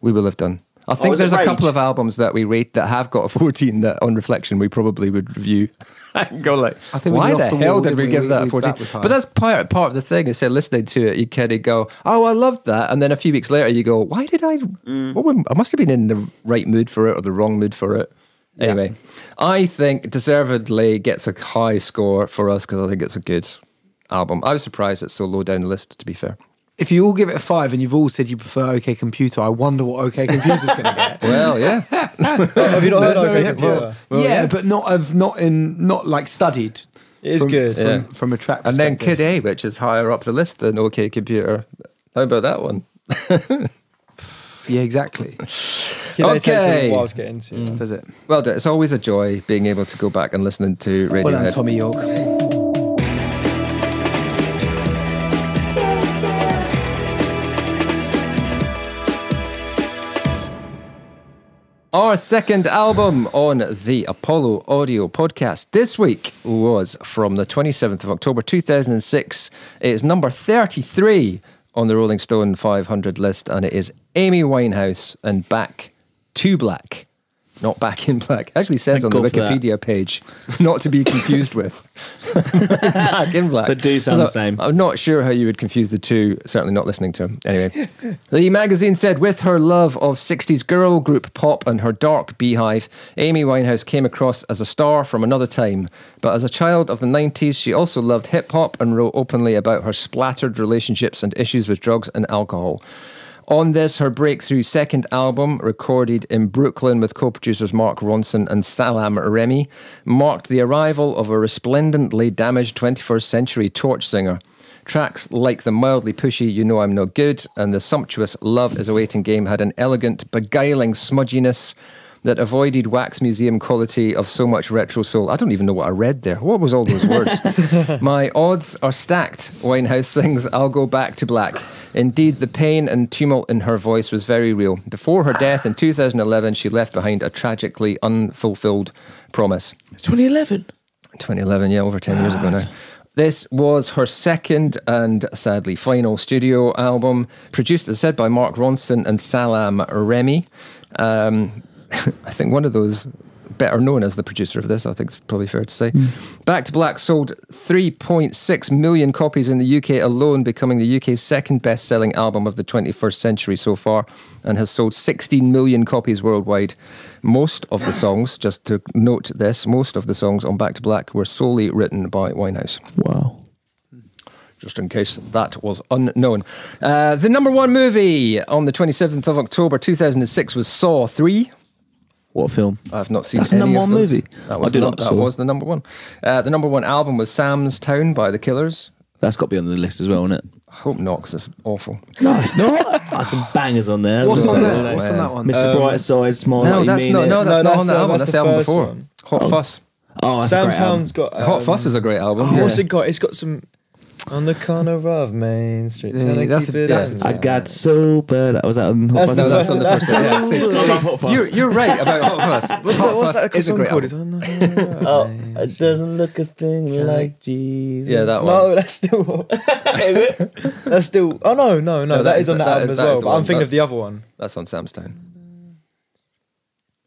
we will have done. I think was it there's a couple of albums that we rate that have got a 14 that on reflection we probably would review and go like, I think why the the hell did we didn't give we? that a 14? that but that's part, part of the thing is say listening to it, you kind of go, oh, I loved that. And then a few weeks later you go, why did I, Mm. what I must have been in the right mood for it or the wrong mood for it. Anyway, I think deservedly gets a high score for us because I think it's a good album. I was surprised it's so low down the list, to be fair. If you all give it a five and you've all said you prefer OK Computer, I wonder what OK Computer's going to get. Well, yeah. Have you not heard No, OK no, Computer? yeah, but not of not in not like studied. It is from, good. from, Yeah. from a track. and then Kid. A, which is higher up the list than OK Computer. How about that one? Yeah, exactly. Kid A takes a Okay. while to get into. Does it? Well, it's always a joy being able to go back and listening to Radiohead. Well done, Tommy Yorke. Our second album on the Apollo Audio podcast this week was from the 27th of October 2006. It is number 33 on the Rolling Stone 500 list, and it is Amy Winehouse and Back to Black. Not Back in Black. Actually says on the. Wikipedia page, not to be confused with Back in Black. They do sound the same. I'm not sure how you would confuse the two, certainly not listening to them. Anyway, the magazine said with her love of 60s girl group pop and her dark beehive, Amy Winehouse came across as a star from another time. But as a child of the 90s, she also loved hip hop and wrote openly about her splattered relationships and issues with drugs and alcohol. On this, her breakthrough second album, recorded in Brooklyn with co producers Mark Ronson and Salaam Remi, marked the arrival of a resplendently damaged 21st century torch singer. Tracks like the mildly pushy You Know I'm No Good and the sumptuous Love is a Waiting Game had an elegant, beguiling smudginess that avoided wax museum quality of so much retro soul. I don't even know what I read there. What was all those words? My odds are stacked, Winehouse sings, I'll go back to black. Indeed, the pain and tumult in her voice was very real. Before her death in 2011, she left behind a tragically unfulfilled promise. It's 2011. 2011, yeah, over 10 years ago now. This was her second and sadly final studio album, produced, as said, by Mark Ronson and Salaam Remi. Um, I think one of those better known as the producer of this, I think it's probably fair to say. Back to Black sold 3.6 million copies in the UK alone, becoming the UK's second best selling album of the 21st century so far, and has sold 16 million copies worldwide. Most of the songs, just to note this, most of the songs on Back to Black were solely written by Winehouse Wow. just in case that was unknown. Uh, the number one movie on the 27th of October 2006 was Saw 3. What film? I've not seen That's the number of one those. movie? That was, I do the, like that Saw. was the number one. Uh, the number one album was Sam's Town by The Killers. That's got to be on the list as well, isn't it? I hope not, because it's awful. No, it's not. There's some bangers on there. What's on there? What's on that one? Mr. Brightside, Smile No, Like You that's not. No, that's No, not that's on the the- album. that's That's, the the album first before. one. Hot Fuss. Oh, that's a Sam great album. Town's got. Um, Hot Fuss is a great album. Oh, yeah. what's it got? It's got some. On the corner of Main Street. Yeah, Shall I that's keep a- it yeah. up? I got sober. That was that on Hot Fuss? the No, that's on the first. one, Yeah, see, I love Hot Fuss. you're, you're right about Hot Fuss. What's Hot that? What's Fuss that is a song great called? album. It's on the Oh, oh it doesn't look a thing like Jesus. Yeah, that one. No, that's still. that's still. Oh no, no, no. No, that that is, is- on that, that album as well. But. I'm thinking of the other one. That's on Sam's Town.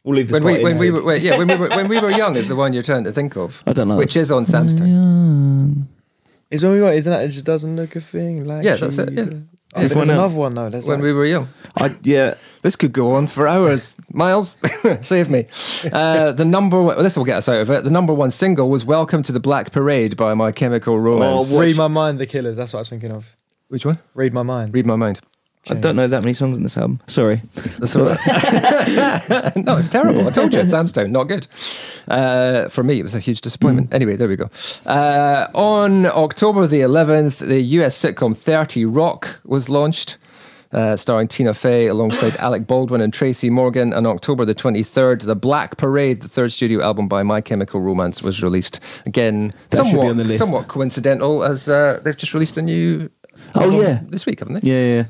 We'll leave this When we, when we were, yeah, when we were, when we were young is the one you're trying to think of. I don't know. Which is on Sam's Town. Is when we got. Isn't that? It just doesn't look a thing like. Yeah, that's it, yeah. Jesus. Oh, Yeah. but If one there's out- another one though. There's When like, we were young. I, yeah, This could go on for hours. Miles, save me. Uh, the number one, this will get us out of it. The number one single was Welcome to the Black Parade by My Chemical Romance. Oh, Read my mind, the Killers. That's what I was thinking of. Which one? Read my mind. Read My Mind. I don't know that many songs in this album. Sorry. That's all right. no, it's terrible. I told you it's Sam's Town, not good. Uh, for me, it was a huge disappointment. Anyway, there we go. Uh, on October the 11th, the US sitcom 30 Rock was launched. Uh, starring Tina Fey alongside Alec Baldwin and Tracy Morgan. On October the 23rd, The Black Parade, the third studio album by My Chemical Romance, was released. Again, That should be somewhat, on the list. somewhat coincidental as uh, they've just released a new Oh, yeah. this week, haven't they? Yeah, yeah.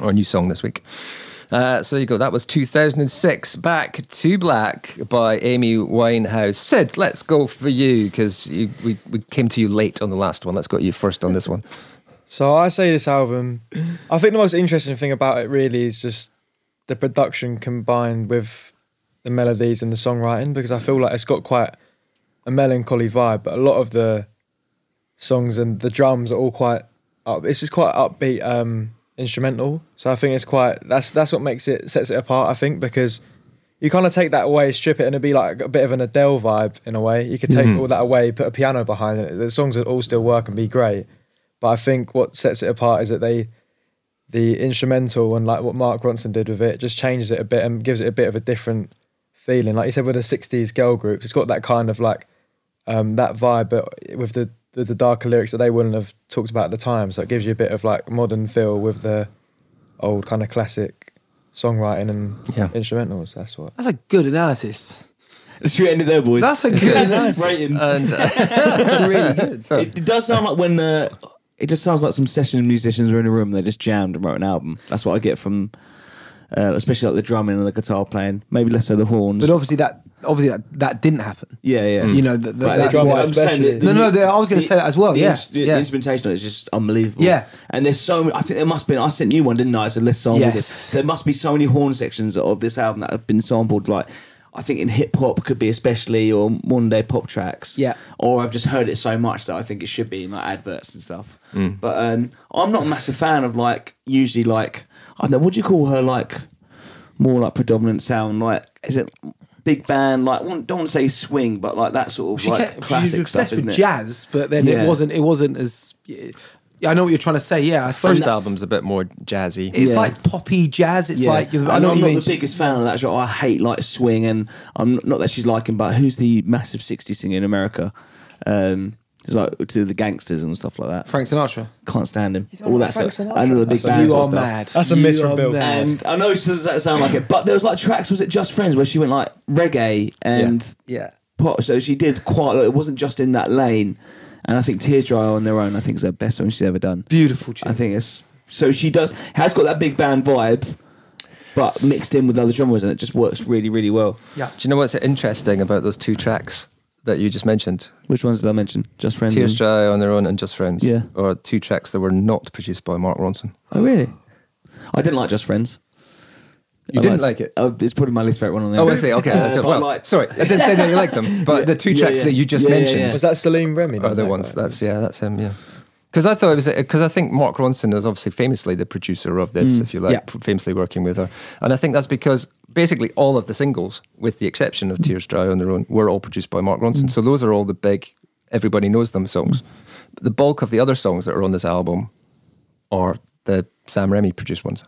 Or a new song this week. Uh, so there you go. That was 2006. Back to Black by Amy Winehouse. Sid, let's go for you because we, we came to you late on the last one. Let's go to you first on this one. So I say this album. I think the most interesting thing about it really is just the production combined with the melodies and the songwriting because I feel like it's got quite a melancholy vibe, but a lot of the songs and the drums are all quite up. This is quite upbeat um, instrumental, so I think it's quite that's that's what makes it sets it apart. I think because you kind of take that away, strip it, and it'd be like a bit of an Adele vibe in a way. You could take all that away, put a piano behind it. The songs would all still work and be great. But I think what sets it apart is that they, the instrumental and like what Mark Ronson did with it, just changes it a bit and gives it a bit of a different feeling. Like you said with the '60s girl groups, it's got that kind of like um, that vibe, but with the, the the darker lyrics that they wouldn't have talked about at the time. So it gives you a bit of like modern feel with the old kind of classic songwriting and Yeah. instrumentals. That's what. That's a good analysis. Should we end it there, boys? That's a good analysis. ratings. And uh, That's really good. so, it, it does sound like when uh, it just sounds like some session musicians were in a room. They just jammed and wrote an album. That's what I get from uh, especially like the drumming and the guitar playing. Maybe less so the horns. But obviously that obviously that, that didn't happen. yeah, yeah. You know, th- th- Right, that's the why. I'm saying the- the no, no, the- I was going to say that as well. the Yeah, ins- the, yeah. instrumentation on it is just unbelievable. Yeah. and there's so many. I think there must be. I sent you one, didn't I? I said let's sample Yes. this. There must be so many horn sections of this album that have been sampled. Like I think in hip hop could be especially, or modern day pop tracks. Yeah. or I've just heard it so much that I think it should be in like adverts and stuff. But um, I'm not a massive fan of like usually like I don't know. What do you call her? Like more like predominant sound. Like is it? Big band, like don't want to say swing, but like that sort of she like kept, classic she was stuff, with jazz, but then Yeah. it wasn't. It wasn't as. Yeah, I know what you're trying to say. Yeah, I suppose First album's a bit more jazzy. it's Yeah. like poppy jazz. It's like I know I'm not mean. the biggest fan of that. genre. I hate like swing, and I'm not that she's liking, but who's the massive '60s singer in America? Um, it's like to the gangsters and stuff like that. Frank Sinatra. Can't stand him. on All that Frank stuff. Sinatra? I know the big That's a- bands. You and are stuff. mad. That's a You miss are from Bill. mad. And I know it doesn't sound like it, but there was like tracks. Was it Just Friends where she went like reggae and yeah. pop? So she did quite. It wasn't just in that lane. And I think Tears Dry on their own. I think is the best song she's ever done. Beautiful tune. I think it's so she does has got that big band vibe, but mixed in with other genres, and it just works really, really well. yeah. Do you know what's interesting about those two tracks that you just mentioned? Which ones did I mention? Just Friends. Tears and- Dry on their own and Just Friends. Yeah. Or two tracks that were not produced by Mark Ronson. Oh really? I didn't like Just Friends. You I didn't liked- like it? Oh, it's probably my least favorite one on there. Oh, I see. Okay. Uh, that's- but well, like- sorry, I didn't say that you liked them, but the two tracks yeah. that you just Yeah, yeah, mentioned yeah. Was that Celine Remy? are the ones. guy? That's yeah, that's him. Yeah. Because I thought it was because I think Mark Ronson is obviously famously the producer of this, if you like, Yeah. famously working with her, and I think that's because basically all of the singles, with the exception of mm. Tears Dry on their own, were all produced by Mark Ronson. Mm. So those are all the big, everybody knows them songs. Mm. But the bulk of the other songs that are on this album are the Sam Remi produced ones.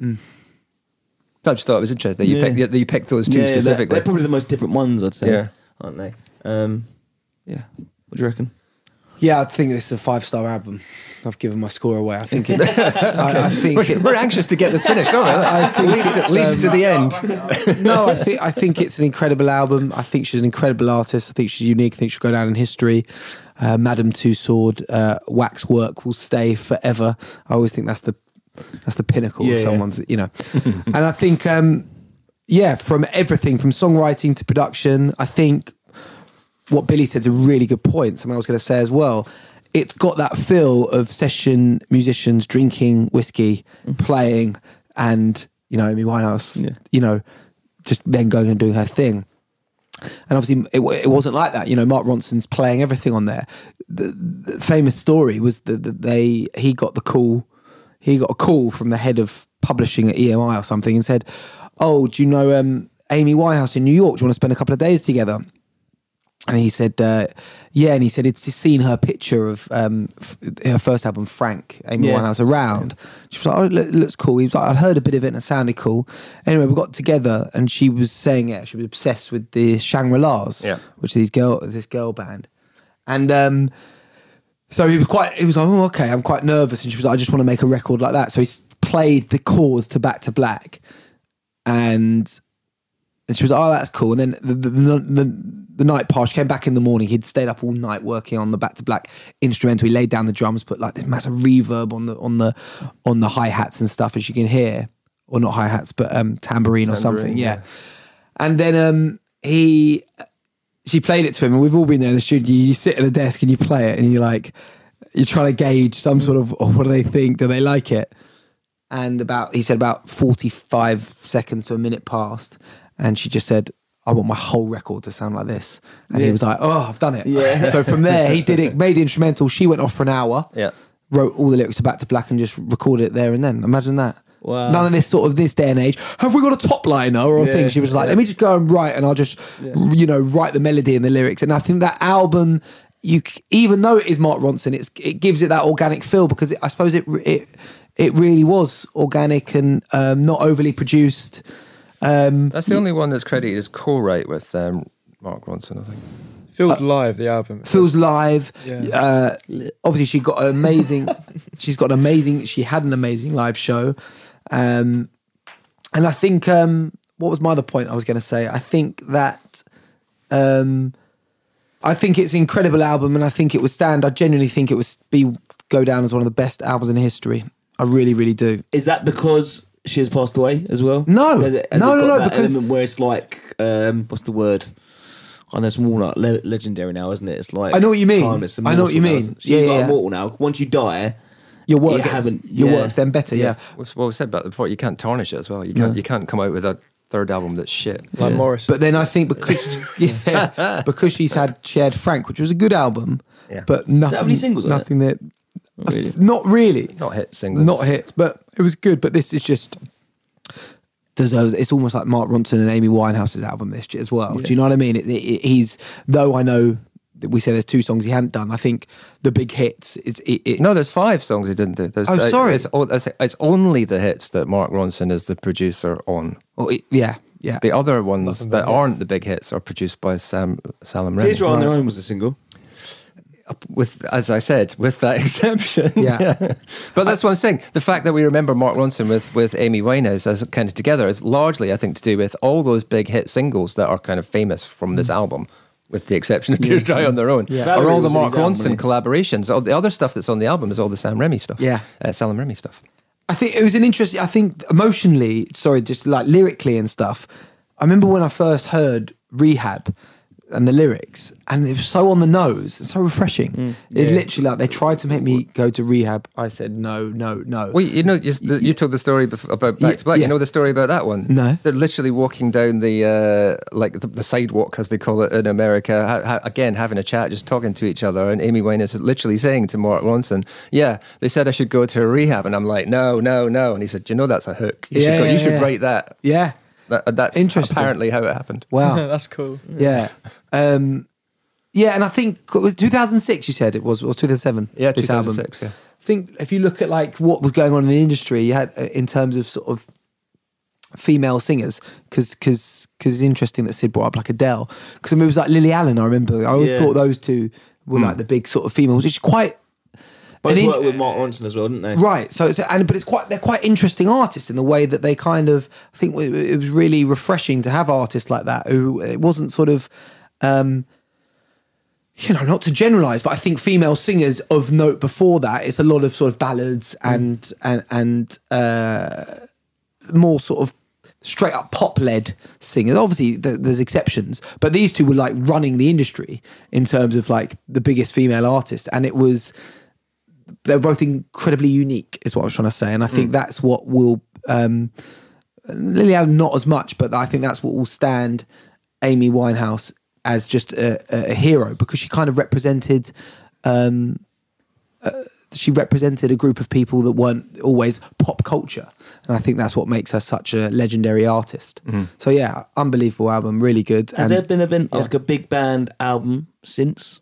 So I just thought it was interesting that you Yeah. picked that you picked those two Yeah, yeah, they're, they're probably the most different ones, I'd say. Yeah. aren't they? Um, yeah. What do you reckon? Yeah, I think this is a five star album. I've given my score away. I think it's. I, I think. we're, It, we're anxious to get this finished, aren't we? I think leap, to, leap um, to the end. no, I think I think it's an incredible album. I think she's an incredible artist. I think she's unique. I think she'll go down in history. Uh, Madame Tussauds, uh, wax work will stay forever. I always think that's the that's the pinnacle Yeah, of yeah. someone's, you know. and I think, um, yeah, from everything from songwriting to production, I think what Billy said is a really good point. Something I was going to say as well. It's got that feel of session musicians drinking whiskey, playing, and you know, Amy Winehouse, Yeah. you know, just then going and doing her thing. And obviously, it, it wasn't like that. You know, Mark Ronson's playing everything on there. The, the famous story was that, that they he got the call. He got a call from the head of publishing at EMI or something and said, "Oh, do you know um, Amy Winehouse in New York? Do you want to spend a couple of days together?" And he said, uh, "Yeah." And he said, "It's just seen her picture of um, f- her first album, Frank, Amy Yeah. Winehouse, around." She was like, "Oh, it loo- looks cool." He was like, "I'd heard a bit of it and it sounded cool." Anyway, we got together, and she was saying, "Yeah, she was obsessed with the Shangri-Las, Yeah. which is these girl, this girl band." And um, so he was quite. He was like, "Oh, okay." I'm quite nervous, and she was like, "I just want to make a record like that." So he played the chords to Back to Black, and and she was like, "Oh, that's cool." And then the the, the, the, the night passed. She came back in the morning. He'd stayed up all night working on the Back to Black instrumental. He laid down the drums, put like this massive reverb on the on the on the hi hats and stuff, as you can hear, or not hi hats, but um, tambourine, or something. Tambourine, Yeah. And then um, he she played it to him, and we've all been there in the studio. You sit at the desk and you play it, and you're like, you're trying to gauge some sort of, oh, what do they think? Do they like it? And about, he said about 45 seconds to a minute passed, and she just said, I want my whole record to sound like this. And he was like, oh, I've done it. Yeah. So from there, he did it, made the instrumental. She went off for an hour, Yeah. wrote all the lyrics to Back to Black, and just recorded it there and then. Imagine that. Wow. None of this sort of this day and age. Have we got a top liner or a Yeah, thing? She was like, yeah. let me just go and write, and I'll just, you know, write the melody and the lyrics. And I think that album, you even though it is Mark Ronson, it's it gives it that organic feel because it, I suppose it it it really was organic and um, not overly produced. Um, That's the only one that's credited as co-write with um, Mark Ronson, I think. Feels live the album. feels live. Yeah. Uh, obviously, she got an amazing. she's got an amazing. She had an amazing live show, um, and I think um, what was my other point I was going to say? I think that um, I think it's an incredible album, and I think it would stand. I genuinely think it would be go down as one of the best albums in history. I really, really do. Is that because she has passed away as well? No. Has it, has No, it no, got no, that because- where it's like, um, what's the word? I know it's more like le- legendary now, isn't it? It's like I know what you mean. timeless, I know what you immortal now, mean. isn't? She's Yeah, like yeah, yeah. immortal now. Once you die, Your work You gets, haven't- your yeah. work's then better. Yeah. What's what we said about it before, you can't tarnish it as well. You can't you can't come out with a third album that's shit. Like Morris. But then I think because yeah, because she's had she had Frank, which was a good album, Yeah. but nothing. have any singles on it? Nothing that. Not really. Not really. Not hit singles. Not hits, but it was good. But this is just deserves. It's almost like Mark Ronson and Amy Winehouse's album this year as well. Do you know what I mean? It, it, he's though I know that we say there's two songs he hadn't done. I think the big hits. It's, it, it's No, there's five songs he didn't do. There's, Oh, sorry. It's, it's, it's only the hits that Mark Ronson is the producer on. oh, it- yeah, yeah. The other ones Nothing that but aren't the big hits are produced by Sam Salaam Remi. Teardrop on their own was a single. With, as I said, with that exception. Yeah. but that's what I'm saying. The fact that we remember Mark Ronson with, with Amy Winehouse as kind of together is largely, I think, to do with all those big hit singles that are kind of famous from this album. With the exception of Tears Dry on their own, Yeah. are all the Mark his album, Ronson collaborations. All the other stuff that's on the album is all the Sam Remi stuff. Yeah. uh, Salaam Remi stuff. I think it was an interesting. I think emotionally, sorry, just like lyrically and stuff. I remember when I first heard Rehab and the lyrics, and it was so on the nose, so refreshing. It literally like they tried to make me go to rehab. I said no, no, no. Well, you know, you, the, you told the story about Back Yeah, to Black. yeah. You know the story about that one? No. They're literally walking down the uh, like the, the sidewalk, as they call it in America. Ha- ha- again, having a chat, just talking to each other, and Amy Winehouse is literally saying to Mark Ronson, "Yeah, they said I should go to a rehab," and I'm like, "No, no, no," and he said, "You know that's a hook. You Yeah, should, go, you should yeah. write that." yeah, That- that's Interesting. apparently how it happened. wow, That's cool. yeah, um, yeah. And I think it was 2006. You said it was, or was 2007. Yeah, this album. 2006, yeah. I think if you look at like what was going on in the industry, you had uh, in terms of sort of female singers, because because because it's interesting that Sid brought up like Adele, because I mean, it was like Lily Allen. I remember I always Yeah. thought those two were like the big sort of females, which is quite And in- worked with Mark Ronson as well, didn't they? right. So it's and but it's quite they're quite interesting artists in the way that they kind of I think it was really refreshing to have artists like that who it wasn't sort of. um you know, not to generalize, but I think female singers of note before that, it's a lot of sort of ballads and and and uh, more sort of straight up pop led singers. Obviously, th- there's exceptions, but these two were like running the industry in terms of like the biggest female artist, and it was they're both incredibly unique, is what I was trying to say, and I think that's what will. Um, Lily Allen not as much, but I think that's what will stand Amy Winehouse as just a, a, a hero because she kind of represented. Um, uh, she represented a group of people that weren't always pop culture, and I think that's what makes her such a legendary artist. So yeah, unbelievable album, really good. Has and there been a been like a big band album since?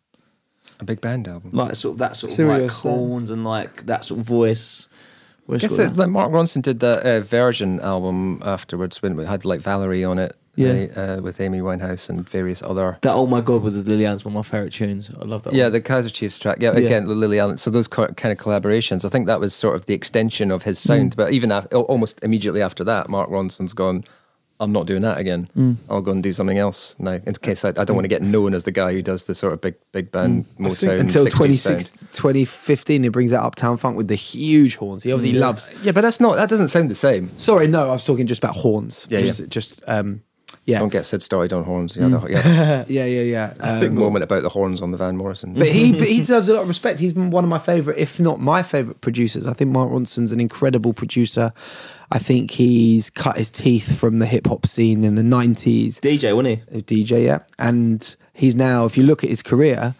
A big band album. Like sort of that sort of Serious like Sam. horns and like that sort of voice. I guess it, like Mark Ronson did that uh, version album afterwards when it had like Valerie on it. Yeah. uh, with Amy Winehouse and various other that oh my god with the Lily Allen's one of my favourite tunes. I love that Yeah, one. the Kaiser Chiefs track. Yeah, Yeah. again, the Lily Allen. So those kind of collaborations, I think that was sort of the extension of his sound. But even af- almost immediately after that, Mark Ronson's gone. I'm not doing that again. I'll go and do something else now. In case I, I don't want to get known as the guy who does the sort of big big band Motown until 60s 26, 2015, he brings out Uptown Funk with the huge horns. He obviously loves. Yeah, but that's not. That doesn't sound the same. Sorry, no, I was talking just about horns. Yeah, just, yeah. just um, yeah, Don't get Sid started on horns. Yeah, the- yeah. yeah, yeah, yeah. Um, Big moment about the horns on the Van Morrison. But he but he deserves a lot of respect. He's one of my favorite, if not my favorite producers. I think Mark Ronson's an incredible producer. I think he's cut his teeth from the hip hop scene in the nineties. DJ, wasn't he? A DJ, yeah, and he's now. If you look at his career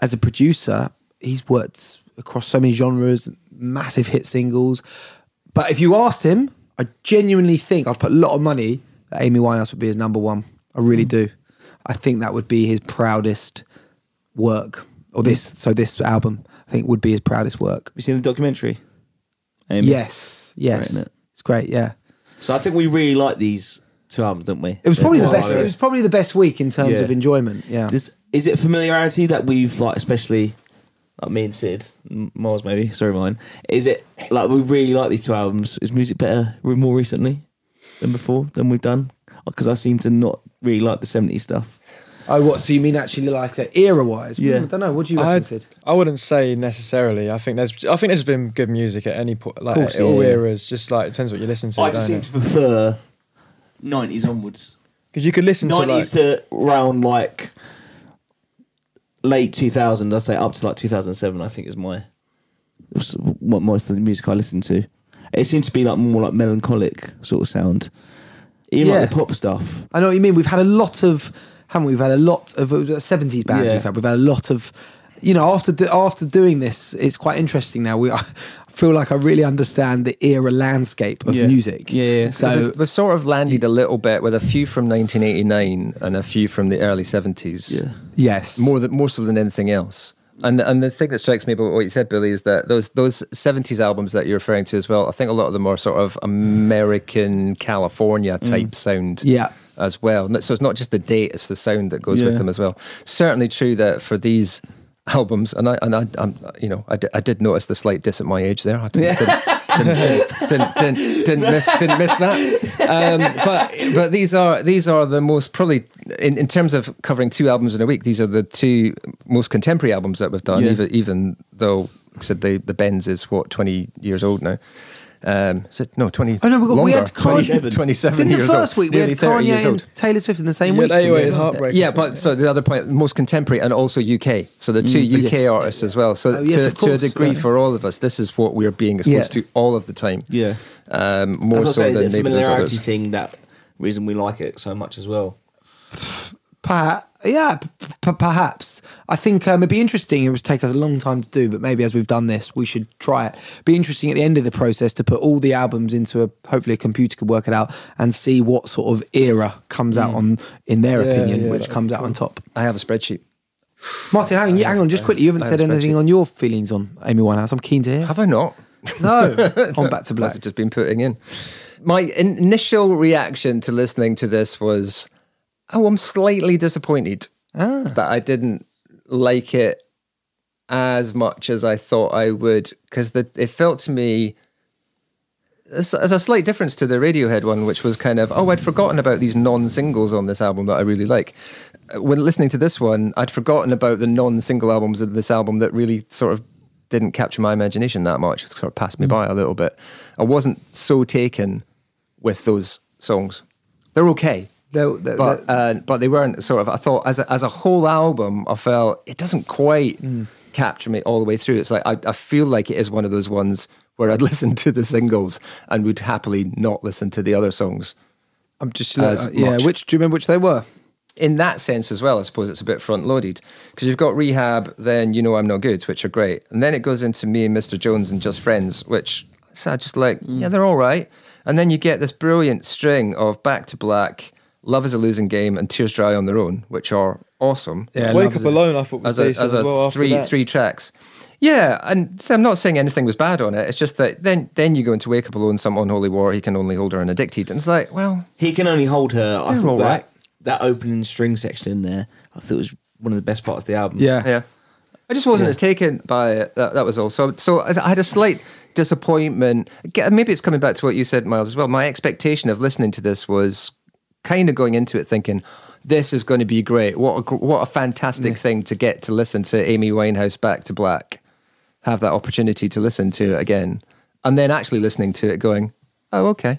as a producer, he's worked across so many genres, massive hit singles. But if you asked him, I genuinely think I'd put a lot of money that Amy Winehouse would be his number one. I really do. I think that would be his proudest work, or this. So this album, I think, would be his proudest work. Have you seen the documentary? Amy? Yes, yes, Great, isn't it? it's great. Yeah, So I think we really like these two albums, don't we? it was probably the best. It was probably the best week in terms Yeah. of enjoyment. Yeah, Does, is it familiarity that we've like, especially like me and Sid, Mars maybe, sorry mine. Is it like we really like these two albums? Is music better more recently than before than we've done? Because I seem to not really like the '70s stuff. Oh, what? So you mean actually like uh, era-wise? Yeah. I don't know. What do you reckon, I, Sid? I wouldn't say necessarily. I think there's I think there's been good music at any point, like Course, all yeah. eras. Just like it depends what you listen to. I just seem don't to prefer nineties onwards. Because you could listen to like Nineties to around like late two thousand. I'd say up to like two thousand seven. I think is my what most of the music I listen to. It seems to be like more like melancholic sort of sound. Even Yeah. like the pop stuff. I know what you mean. We've had a lot of, haven't we? We've had a lot of seventies bands. Yeah. We've had. We've had a lot of, you know, after do- after doing this, it's quite interesting now. We I feel like I really understand the era landscape of Yeah. music. Yeah, yeah. So we've, we've sort of landed a little bit with a few from 1989 and a few from the early 70s. Yeah. yes, more than more so than anything else. And and the thing that strikes me about what you said, Billy, is that those those seventies albums that you're referring to as well. I think a lot of them are sort of American California type mm. sound. Yeah. As well, so it's not just the date; it's the sound that goes with them as well. Certainly true that for these albums, and I and I, I'm, you know, I, did notice the slight diss at my age there. I didn't, didn't, didn't, didn't, didn't miss didn't miss that. Um, but but these are these are the most probably in, in terms of covering two albums in a week. These are the two most contemporary albums that we've done. Yeah. Even even though like I said the the Bends is what twenty years old now. Um, is it no twenty? Oh, no, we got- we had Kanye- 20 27 Didn't the years first old, week we had Kanye and Taylor Swift in the same Yeah, week? they didn't were we? in Heartbreak. Yeah, but so the other point, most contemporary and also UK. So the two UK yes. artists as well. So Oh, yes, to, of to a degree, yeah. for all of us, this is what we're being exposed Yeah. to all of the time. Yeah. Um, more That's so what say, than is maybe there's familiarity thing that reason we like it so much as well. Perhaps, yeah, p- p- perhaps. I think um, it'd be interesting. It would take us a long time to do, but maybe as we've done this, we should try it. Be interesting at the end of the process to put all the albums into a. Hopefully, a computer could work it out and see what sort of era comes out on, in their Yeah, opinion, yeah, which that'd comes out on top. I have a spreadsheet. Martin, hang, hang on, just quickly. You haven't said anything on your feelings on Amy Winehouse. I'm keen to hear. Have I not? No, on Back to Black. Black. just been putting in. My in- initial reaction to listening to this was, oh, I'm slightly disappointed Ah. that I didn't like it as much as I thought I would because it felt to me as, a slight difference to the Radiohead one, which was kind of, oh, I'd forgotten about these non-singles on this album that I really like. When listening to this one, I'd forgotten about the non-single albums of this album that really sort of didn't capture my imagination that much. It sort of passed me by a little bit. I wasn't so taken with those songs. They're okay. They're- they're- but uh, but they weren't sort of. I thought as a, as a whole album, I felt it doesn't quite Mm. capture me all the way through. It's like I, I feel like it is one of those ones where I'd listen to the singles and would happily not listen to the other songs. I'm just uh, yeah. Which do you remember which they were? In that sense as well, I suppose it's a bit front loaded because you've got Rehab, then You Know I'm No Good, which are great, and then it goes into Me and Mr. Jones and Just Friends, which so I just like Mm. yeah they're all right, and then you get this brilliant string of Back to Black, Love is a Losing Game, and Tears Dry on Their Own, which are awesome. Yeah, Wake Love's Up Alone, I thought was as a, as a as well. After three that. three tracks. Yeah, and so I'm not saying anything was bad on it. It's just that then then you go into Wake Up Alone, some unholy war. He can only hold her and addicted, and it's like, well, He can only hold her. I They're thought all that right. that opening string section in there, I thought was one of the best parts of the album. Yeah, yeah. I just wasn't as taken by it. That, that was all. So so I had a slight disappointment. Maybe it's coming back to what you said, Miles, as well. My expectation of listening to this was kind of going into it thinking. This is going to be great. What a, what a fantastic thing to get to listen to Amy Winehouse back to black. Have that opportunity to listen to it again. And then actually listening to it going, oh, okay.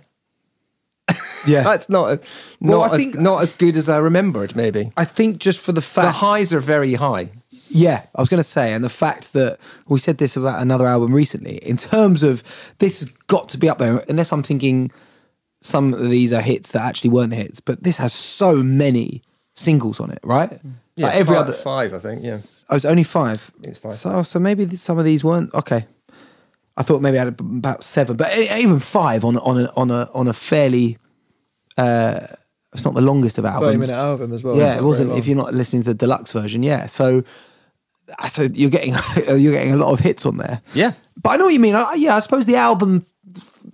yeah. That's not, as- Well, not, I as, think- not as good as I remembered, maybe. I think just for the fact The highs are very high. Yeah, I was going to say, and the fact that we said this about another album recently, in terms of this has got to be up there, unless I'm thinking some of these are hits that actually weren't hits, but this has so many singles on it, right? Yeah, Like every five- other, five, I think. Yeah, oh, it's only five. it's five. So, so maybe some of these weren't okay. I thought maybe I had about seven, but even five on on a on a on a fairly. Uh, it's not the longest of albums. Thirty minute album as well. yeah, it wasn't. If you're not listening to the deluxe version, yeah. So, so you're getting you're getting a lot of hits on there. Yeah. but I know what you mean. I, yeah, I suppose the album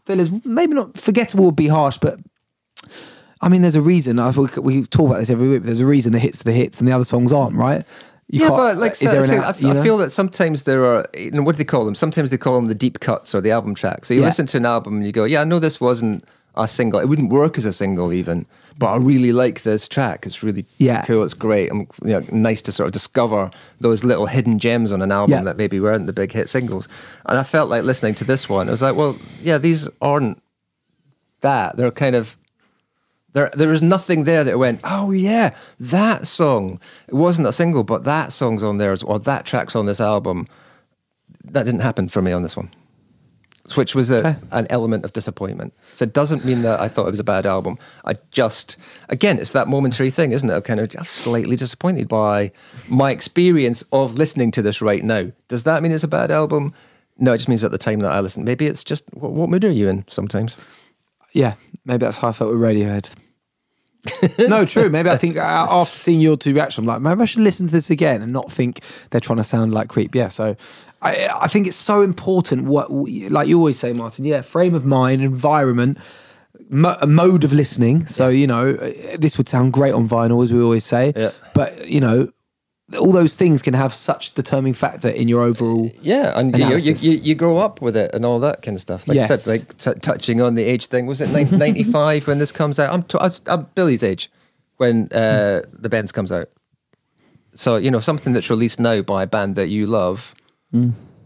fillers maybe not forgettable would be harsh, but I mean, there's a reason. I, we, we talk about this every week. But there's a reason the hits are the hits and the other songs aren't, right? You yeah, but like so, so out- I, f- you I feel that sometimes there are, you know, what do they call them? Sometimes they call them the deep cuts or the album tracks. So you Yeah. listen to an album and you go, yeah, I know this wasn't a single. It wouldn't work as a single even, but I really like this track. It's really Yeah. cool. It's great. And you know, nice to sort of discover those little hidden gems on an album Yeah. that maybe weren't the big hit singles. And I felt like listening to this one. It was like, well, yeah, these aren't that. They're kind of there. There was nothing there that went, oh yeah, that song. It wasn't a single, but that song's on there, as- or that track's on this album. That didn't happen for me on this one, which was a, an element of disappointment. So it doesn't mean that I thought it was a bad album. I just, again, it's that momentary thing, isn't it? I'm kind of just slightly disappointed by my experience of listening to this right now. Does that mean it's a bad album? No, it just means at the time that I listened. Maybe it's just what, what mood are you in sometimes? Yeah, maybe that's how I felt with Radiohead. No, true. Maybe I think uh, after seeing your two reactions, I'm like, maybe I should listen to this again and not think they're trying to sound like creep. Yeah, so I, I think it's so important. What, like you always say, Martin. Yeah, frame of mind, environment, mo- a mode of listening. So you know, this would sound great on vinyl, as we always say. Yeah. But you know, all those things can have such determining factor in your overall. Yeah, and you, you, you you grow up with it and all that kind of stuff. Like Yes. said, like t- touching on the age thing. Was it nin- 95 when this comes out? I'm, t- I'm Billy's age when uh, the Bends comes out. So you know something that's released now by a band that you love,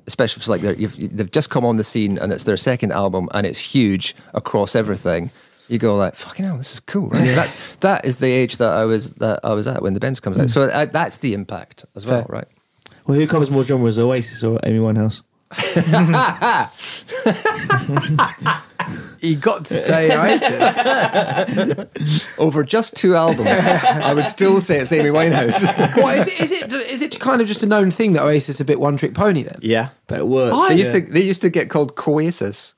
especially if it's like you've, they've just come on the scene and it's their second album and it's huge across everything. You go like, fucking hell, this is cool. Right? That's that is the age that I was that I was at when the Bends comes out. So uh, that's the impact as well, Fair. right? Well, who covers more genres, Oasis or Amy Winehouse? You got to say Isis. over just two albums, I would still say it's Amy Winehouse. what is it? Is it? Is it kind of just a known thing that Oasis is a bit one trick pony then? Yeah, but it works. I- they used to they used to get called Coasis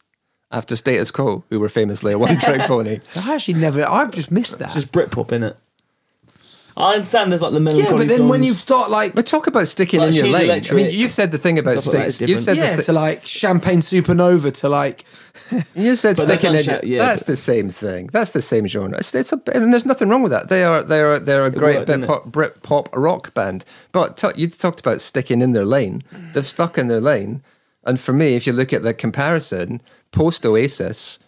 after Status Quo, who were famously a one-trick pony. I actually never. I've just missed that. It's just Britpop, in it. I understand there's like the melancholy yeah, but then when you start like But talk about sticking Like in your She's lane. I Electric, mean, you've said the thing about stuff like that sticking. is You've said yeah the to like champagne supernova to like you said But they've sticking done in. sha- your, yeah, that's but- the same thing. That's the same genre. It's, it's a and there's nothing wrong with that. They are they are they're a great worked, bit didn't it? pop, Brit pop rock band. But t- you talked about sticking in their lane. They've stuck in their lane. And for me, if you look at the comparison, post Oasis,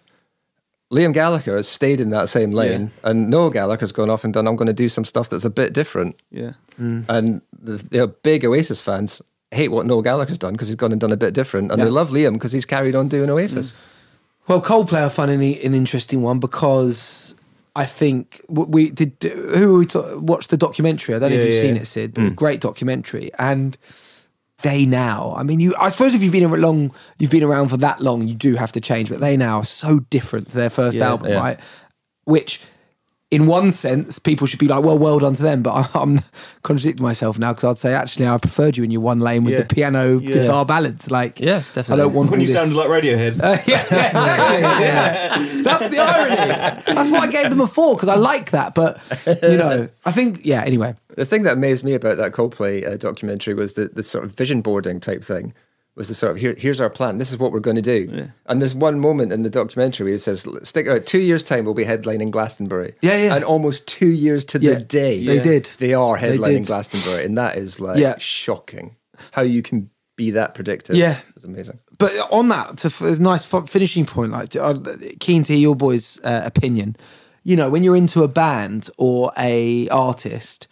Liam Gallagher has stayed in that same lane, and Noel Gallagher's gone off and done. I'm going to do some stuff that's a bit different. yeah, mm. And the, the big Oasis fans hate what Noel Gallagher's done because he's gone and done a bit different, and Yeah. they love Liam because he's carried on doing Oasis. Mm. Well, Coldplay are finding an interesting one because I think we did. Who we ta- watched the documentary? I don't know if you've yeah. seen it, Sid, but a mm. great documentary. And they now, I mean, you. I suppose if you've been around long, you've been around for that long, you do have to change. But they now are so different to their first Yeah, album, yeah. right? Which. In one sense, people should be like, "Well, well done to them," but I- I'm contradicting myself now because I'd say actually I preferred you in your one lane with Yeah. the piano Yeah. guitar ballads. Like, Yes, definitely. I definitely. don't want when you this- sounded like Radiohead. uh, yeah, yeah, exactly. Yeah. That's the irony. That's why I gave them a four because I like that. But you know, I think yeah. Anyway, The thing that amazed me about that Coldplay uh, documentary was the, the sort of vision boarding type thing. Was the sort of here, here's our plan. This is what we're going to do. And there's one moment in the documentary where it says, "Stick out two years time, we'll be headlining Glastonbury." Yeah, yeah. And almost two years to Yeah, the day, they did. They are headlining did. Glastonbury, and that is like Yeah. shocking. How you can be that predictive? Yeah. it's amazing. but on that, to f- a nice finishing point, like uh, keen to hear your boys' uh, opinion. You know, when you're into a band or a artist,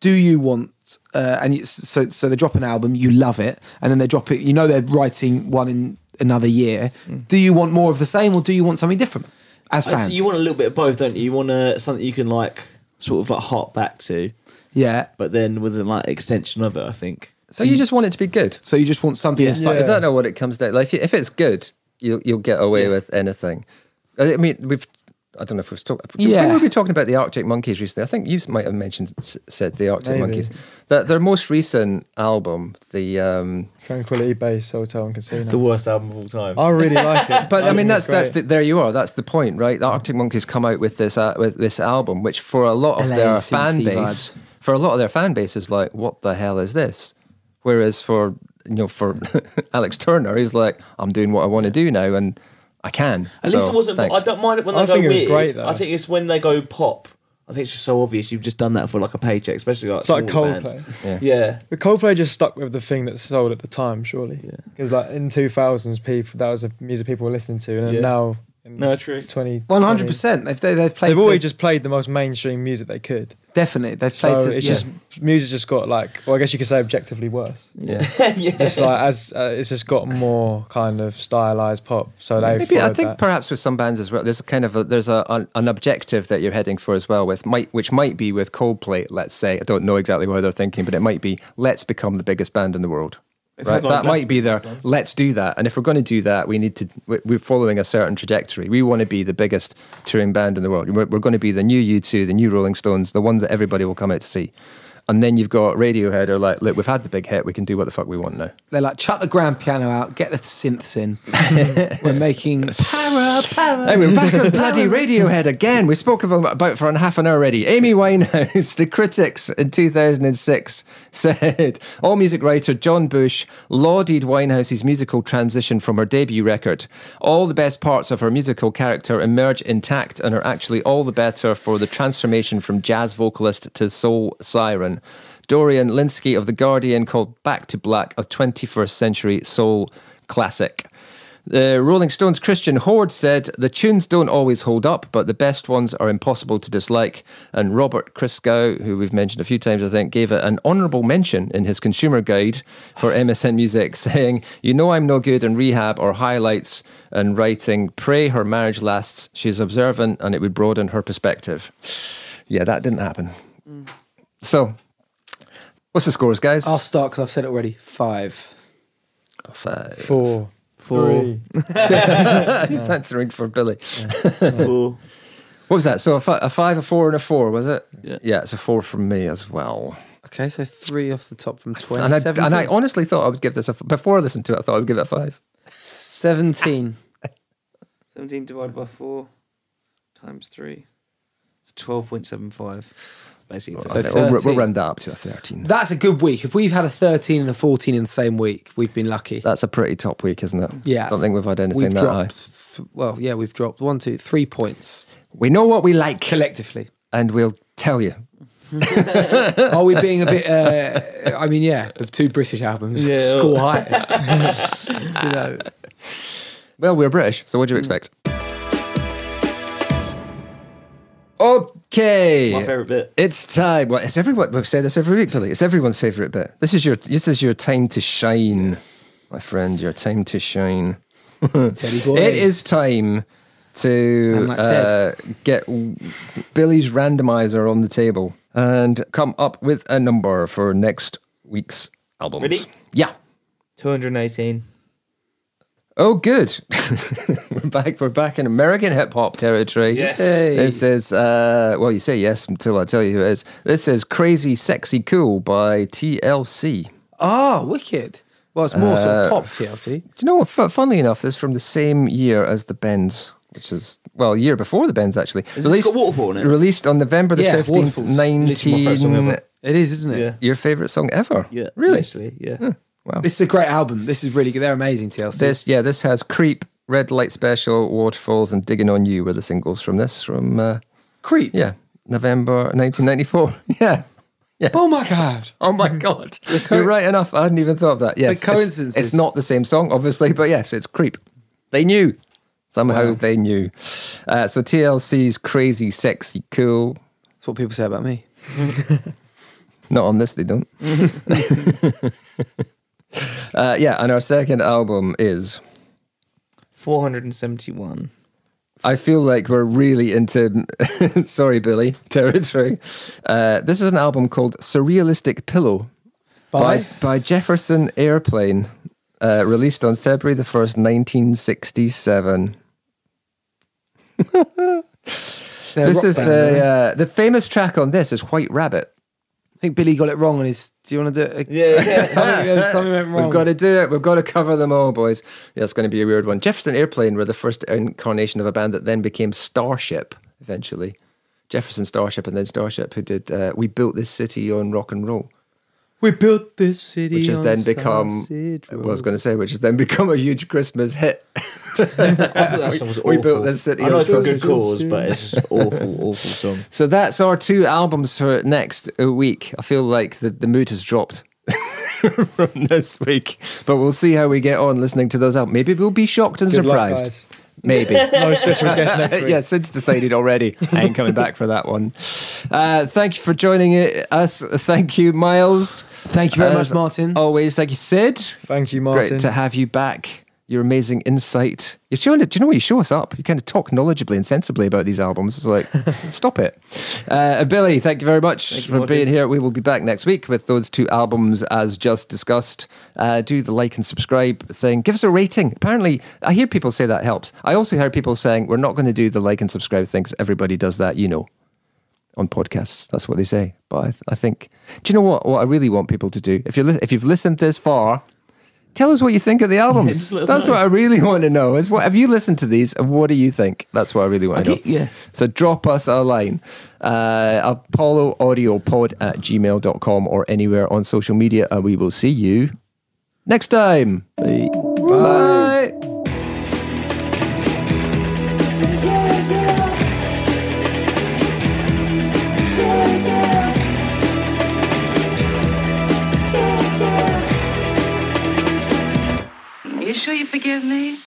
do you want uh, and you, so so they drop an album, you love it, and then they drop it. You know they're writing one in another year. Do you want more of the same, or do you want something different as fans? You want a little bit of both, don't you? You want uh, something you can like sort of like hop back to, yeah. but then with an like extension of it. I think. So you just want it to be good. So you just want something. Yeah. that's like, Is that not what it comes down? Like, if, if it's good, you'll you'll get away with anything. I mean, we've. I don't know if we've talked. Yeah. When were we talking about the Arctic Monkeys recently? I think you might have mentioned said the Arctic Maybe. Monkeys. That their most recent album, the. Um, Tranquility Base Hotel and Casino. The worst album of all time. I really like it. but I, mean, that's that's the, there you are. That's the point, right? The Arctic Monkeys come out with this uh, with this album, which for a lot of LA their synthy fan base, vibes. for a lot of their fan base, is like, what the hell is this? Whereas for you know for Alex Turner, he's like, I'm doing what I want to do now, and I can. At least it wasn't. thanks. I don't mind it when they I go think it was weird. great, though. I think it's when they go pop. I think it's just so obvious. You've just done that for like a paycheck, especially like It's like Coldplay. bands. Yeah. Yeah, But Coldplay just stuck with the thing that sold at the time, surely. Yeah. Because like in 2000s, people that was the music people were listening to, and then Yeah. now No, true. 20. One hundred percent. They've they, they've played. They've always they've- just played the most mainstream music they could. definitely they've So played. to, it's yeah. just music just got like, well, I guess you could say objectively worse. Yeah. yeah. Just like as uh, it's just got more kind of stylized pop. So they Maybe I think that. perhaps with some bands as well. There's a kind of a, there's a an, an objective that you're heading for as well with might which might be with Coldplay. Let's say I don't know exactly what they're thinking, but it might be let's become the biggest band in the world. Right, that might be their. Glastonbury Let's do that, and if we're going to do that, we need to. we- We're following a certain trajectory. We want to be the biggest touring band in the world. We're, we're going to be the new U2, the new Rolling Stones, the ones that everybody will come out to see. And then you've got Radiohead, are like, look, we've had the big hit. We can do what the fuck we want now. They're like, chuck the grand piano out, get the synths in. We're making para para. Hey, we're back on bloody Radiohead again. We spoke about for half an hour already. Amy Winehouse, the critics in 2006 said AllMusic writer John Bush lauded Winehouse's musical transition from her debut record. All the best parts of her musical character emerge intact and are actually all the better for the transformation from jazz vocalist to soul siren. Dorian Lynskey of The Guardian called Back to Black a 21st century soul classic. The Rolling Stones' Christian Hoard said the tunes don't always hold up, but the best ones are impossible to dislike. And Robert Christgau, who we've mentioned a few times, I think, gave it an honourable mention in his consumer guide for MSN Music, saying, "You know I'm no good in rehab or highlights and writing. Pray her marriage lasts. She's observant, and it would broaden her perspective." Yeah, that didn't happen. Mm. So, what's the scores, guys? I'll start because I've said it already. Five. Five. four, Four. three. He's answering for Billy. Four. What was that? So a, fi- a five, a four, and a four, was it? Yeah. Yeah, it's a four from me as well. Okay, so three off the top from And I, 20. and I honestly thought I would give this a. Before I listened to it, I thought I would give it a five. 17. 17 divided by 4 times 3. It's 12.75. Basically, I So think we'll, we'll round that up to a 13. That's a good week. If we've had a 13 and a 14 in the same week, we've been lucky. That's a pretty top week, isn't it? Yeah. I don't think we've had anything We've that dropped, high. f- well, yeah, we've dropped one, two, three points We know what we like, collectively. and we'll tell you. Are we being a bit? Uh, I mean, yeah, the two British albums Yeah. score highest. you know, Well, we're British, so what do you expect? Okay. my favourite bit. It's time. Well, it's everyone. We've said this every week, Billy. It's everyone's favourite bit. This is your. This is your time to shine, my friend. Your time to shine. Teddy boy. It is time to uh, get Billy's randomizer on the table and come up with a number for next week's albums. Ready? Yeah. 218. Oh, good. we're back. We're back in American hip hop territory. Yes. Hey. This is uh, well, you say yes until I tell you who it is. This is "Crazy Sexy Cool" by TLC. Ah, wicked. Well, it's more sort Uh, of pop TLC. Do you know what? fu- Funnily enough, this is from the same year as the Bends, which is well, a year before the Bends actually. Has this got Waterfall in it? Released on November the fifteenth, Waterfall's literally my favourite song nineteen. It is, isn't it? Yeah. Your favorite song ever? Yeah. really? Actually, yeah. Wow. This is a great album. This is really good. They're amazing TLC. This, yeah, this has "Creep," "Red Light Special," "Waterfalls," and "Digging on You" were the singles from this. From uh, Creep. yeah, November nineteen ninety four. yeah. Oh my god. Oh my god! co- You're right enough. I hadn't even thought of that. Yes, it's- It's, not the same song, obviously, but yes, it's "Creep." They knew somehow. Wow. They knew. Uh, so TLC's "Crazy, Sexy, Cool." That's what people say about me. Not on this, they don't. Uh, yeah, and our second album is. 471. I feel like we're really into, sorry, Billy, territory. Uh, this is an album called Surrealistic Pillow by, by Jefferson Airplane, uh, released on February the 1st, 1967. This is the uh, the famous track on this is White Rabbit. I think Billy got it wrong on his. Do you want to do it? Yeah, yeah. something, something went wrong. We've got to do it. We've got to cover them all, boys. Yeah, it's going to be a weird one. Jefferson Airplane were the first incarnation of a band that then became Starship eventually. Jefferson Starship and then Starship, who did uh, We Built This City on Rock and Roll. We built this city, which has on then become Sausage I was going to say, which has then become a huge Christmas hit. I that was awful. we built this city I know on it's a good cause, but it's just awful, awful song. So that's our two albums for next uh, week. I feel like the, the mood has dropped from this week, but we'll see how we get on listening to those albums. Maybe we'll be shocked and Good luck, surprised. guys. Maybe. No special guest next week. yeah, Sid's decided already. I ain't coming back for that one. Uh, thank you for joining us. Thank you, Miles. Thank you very As much, Martin. Always, thank you, Sid. Thank you, Martin. Great to have you back. Your amazing insight. You're showing it. Do you know what you show us up? You kind of talk knowledgeably and sensibly about these albums. It's like, stop it. Uh, Billy, thank you very much you, for Martin. being here. We will be back next week with those two albums as just discussed. Uh, do the like and subscribe thing. Give us a rating. Apparently, I hear people say that helps. I also heard people saying we're not going to do the like and subscribe thing because everybody does that, you know on podcasts. That's what they say. But I, th- I think, do you know what? What I really want people to do, if you li- if you've listened this far, tell us what you think of the albums. That's know. what I really want to know. Is what have you listened to these? And what do you think? That's what I really want to know. Yeah. So drop us a line. Uh, Apollo Audio Pod at gmail.com or anywhere on social media, and we will see you next time. Bye. Bye. You forgive me?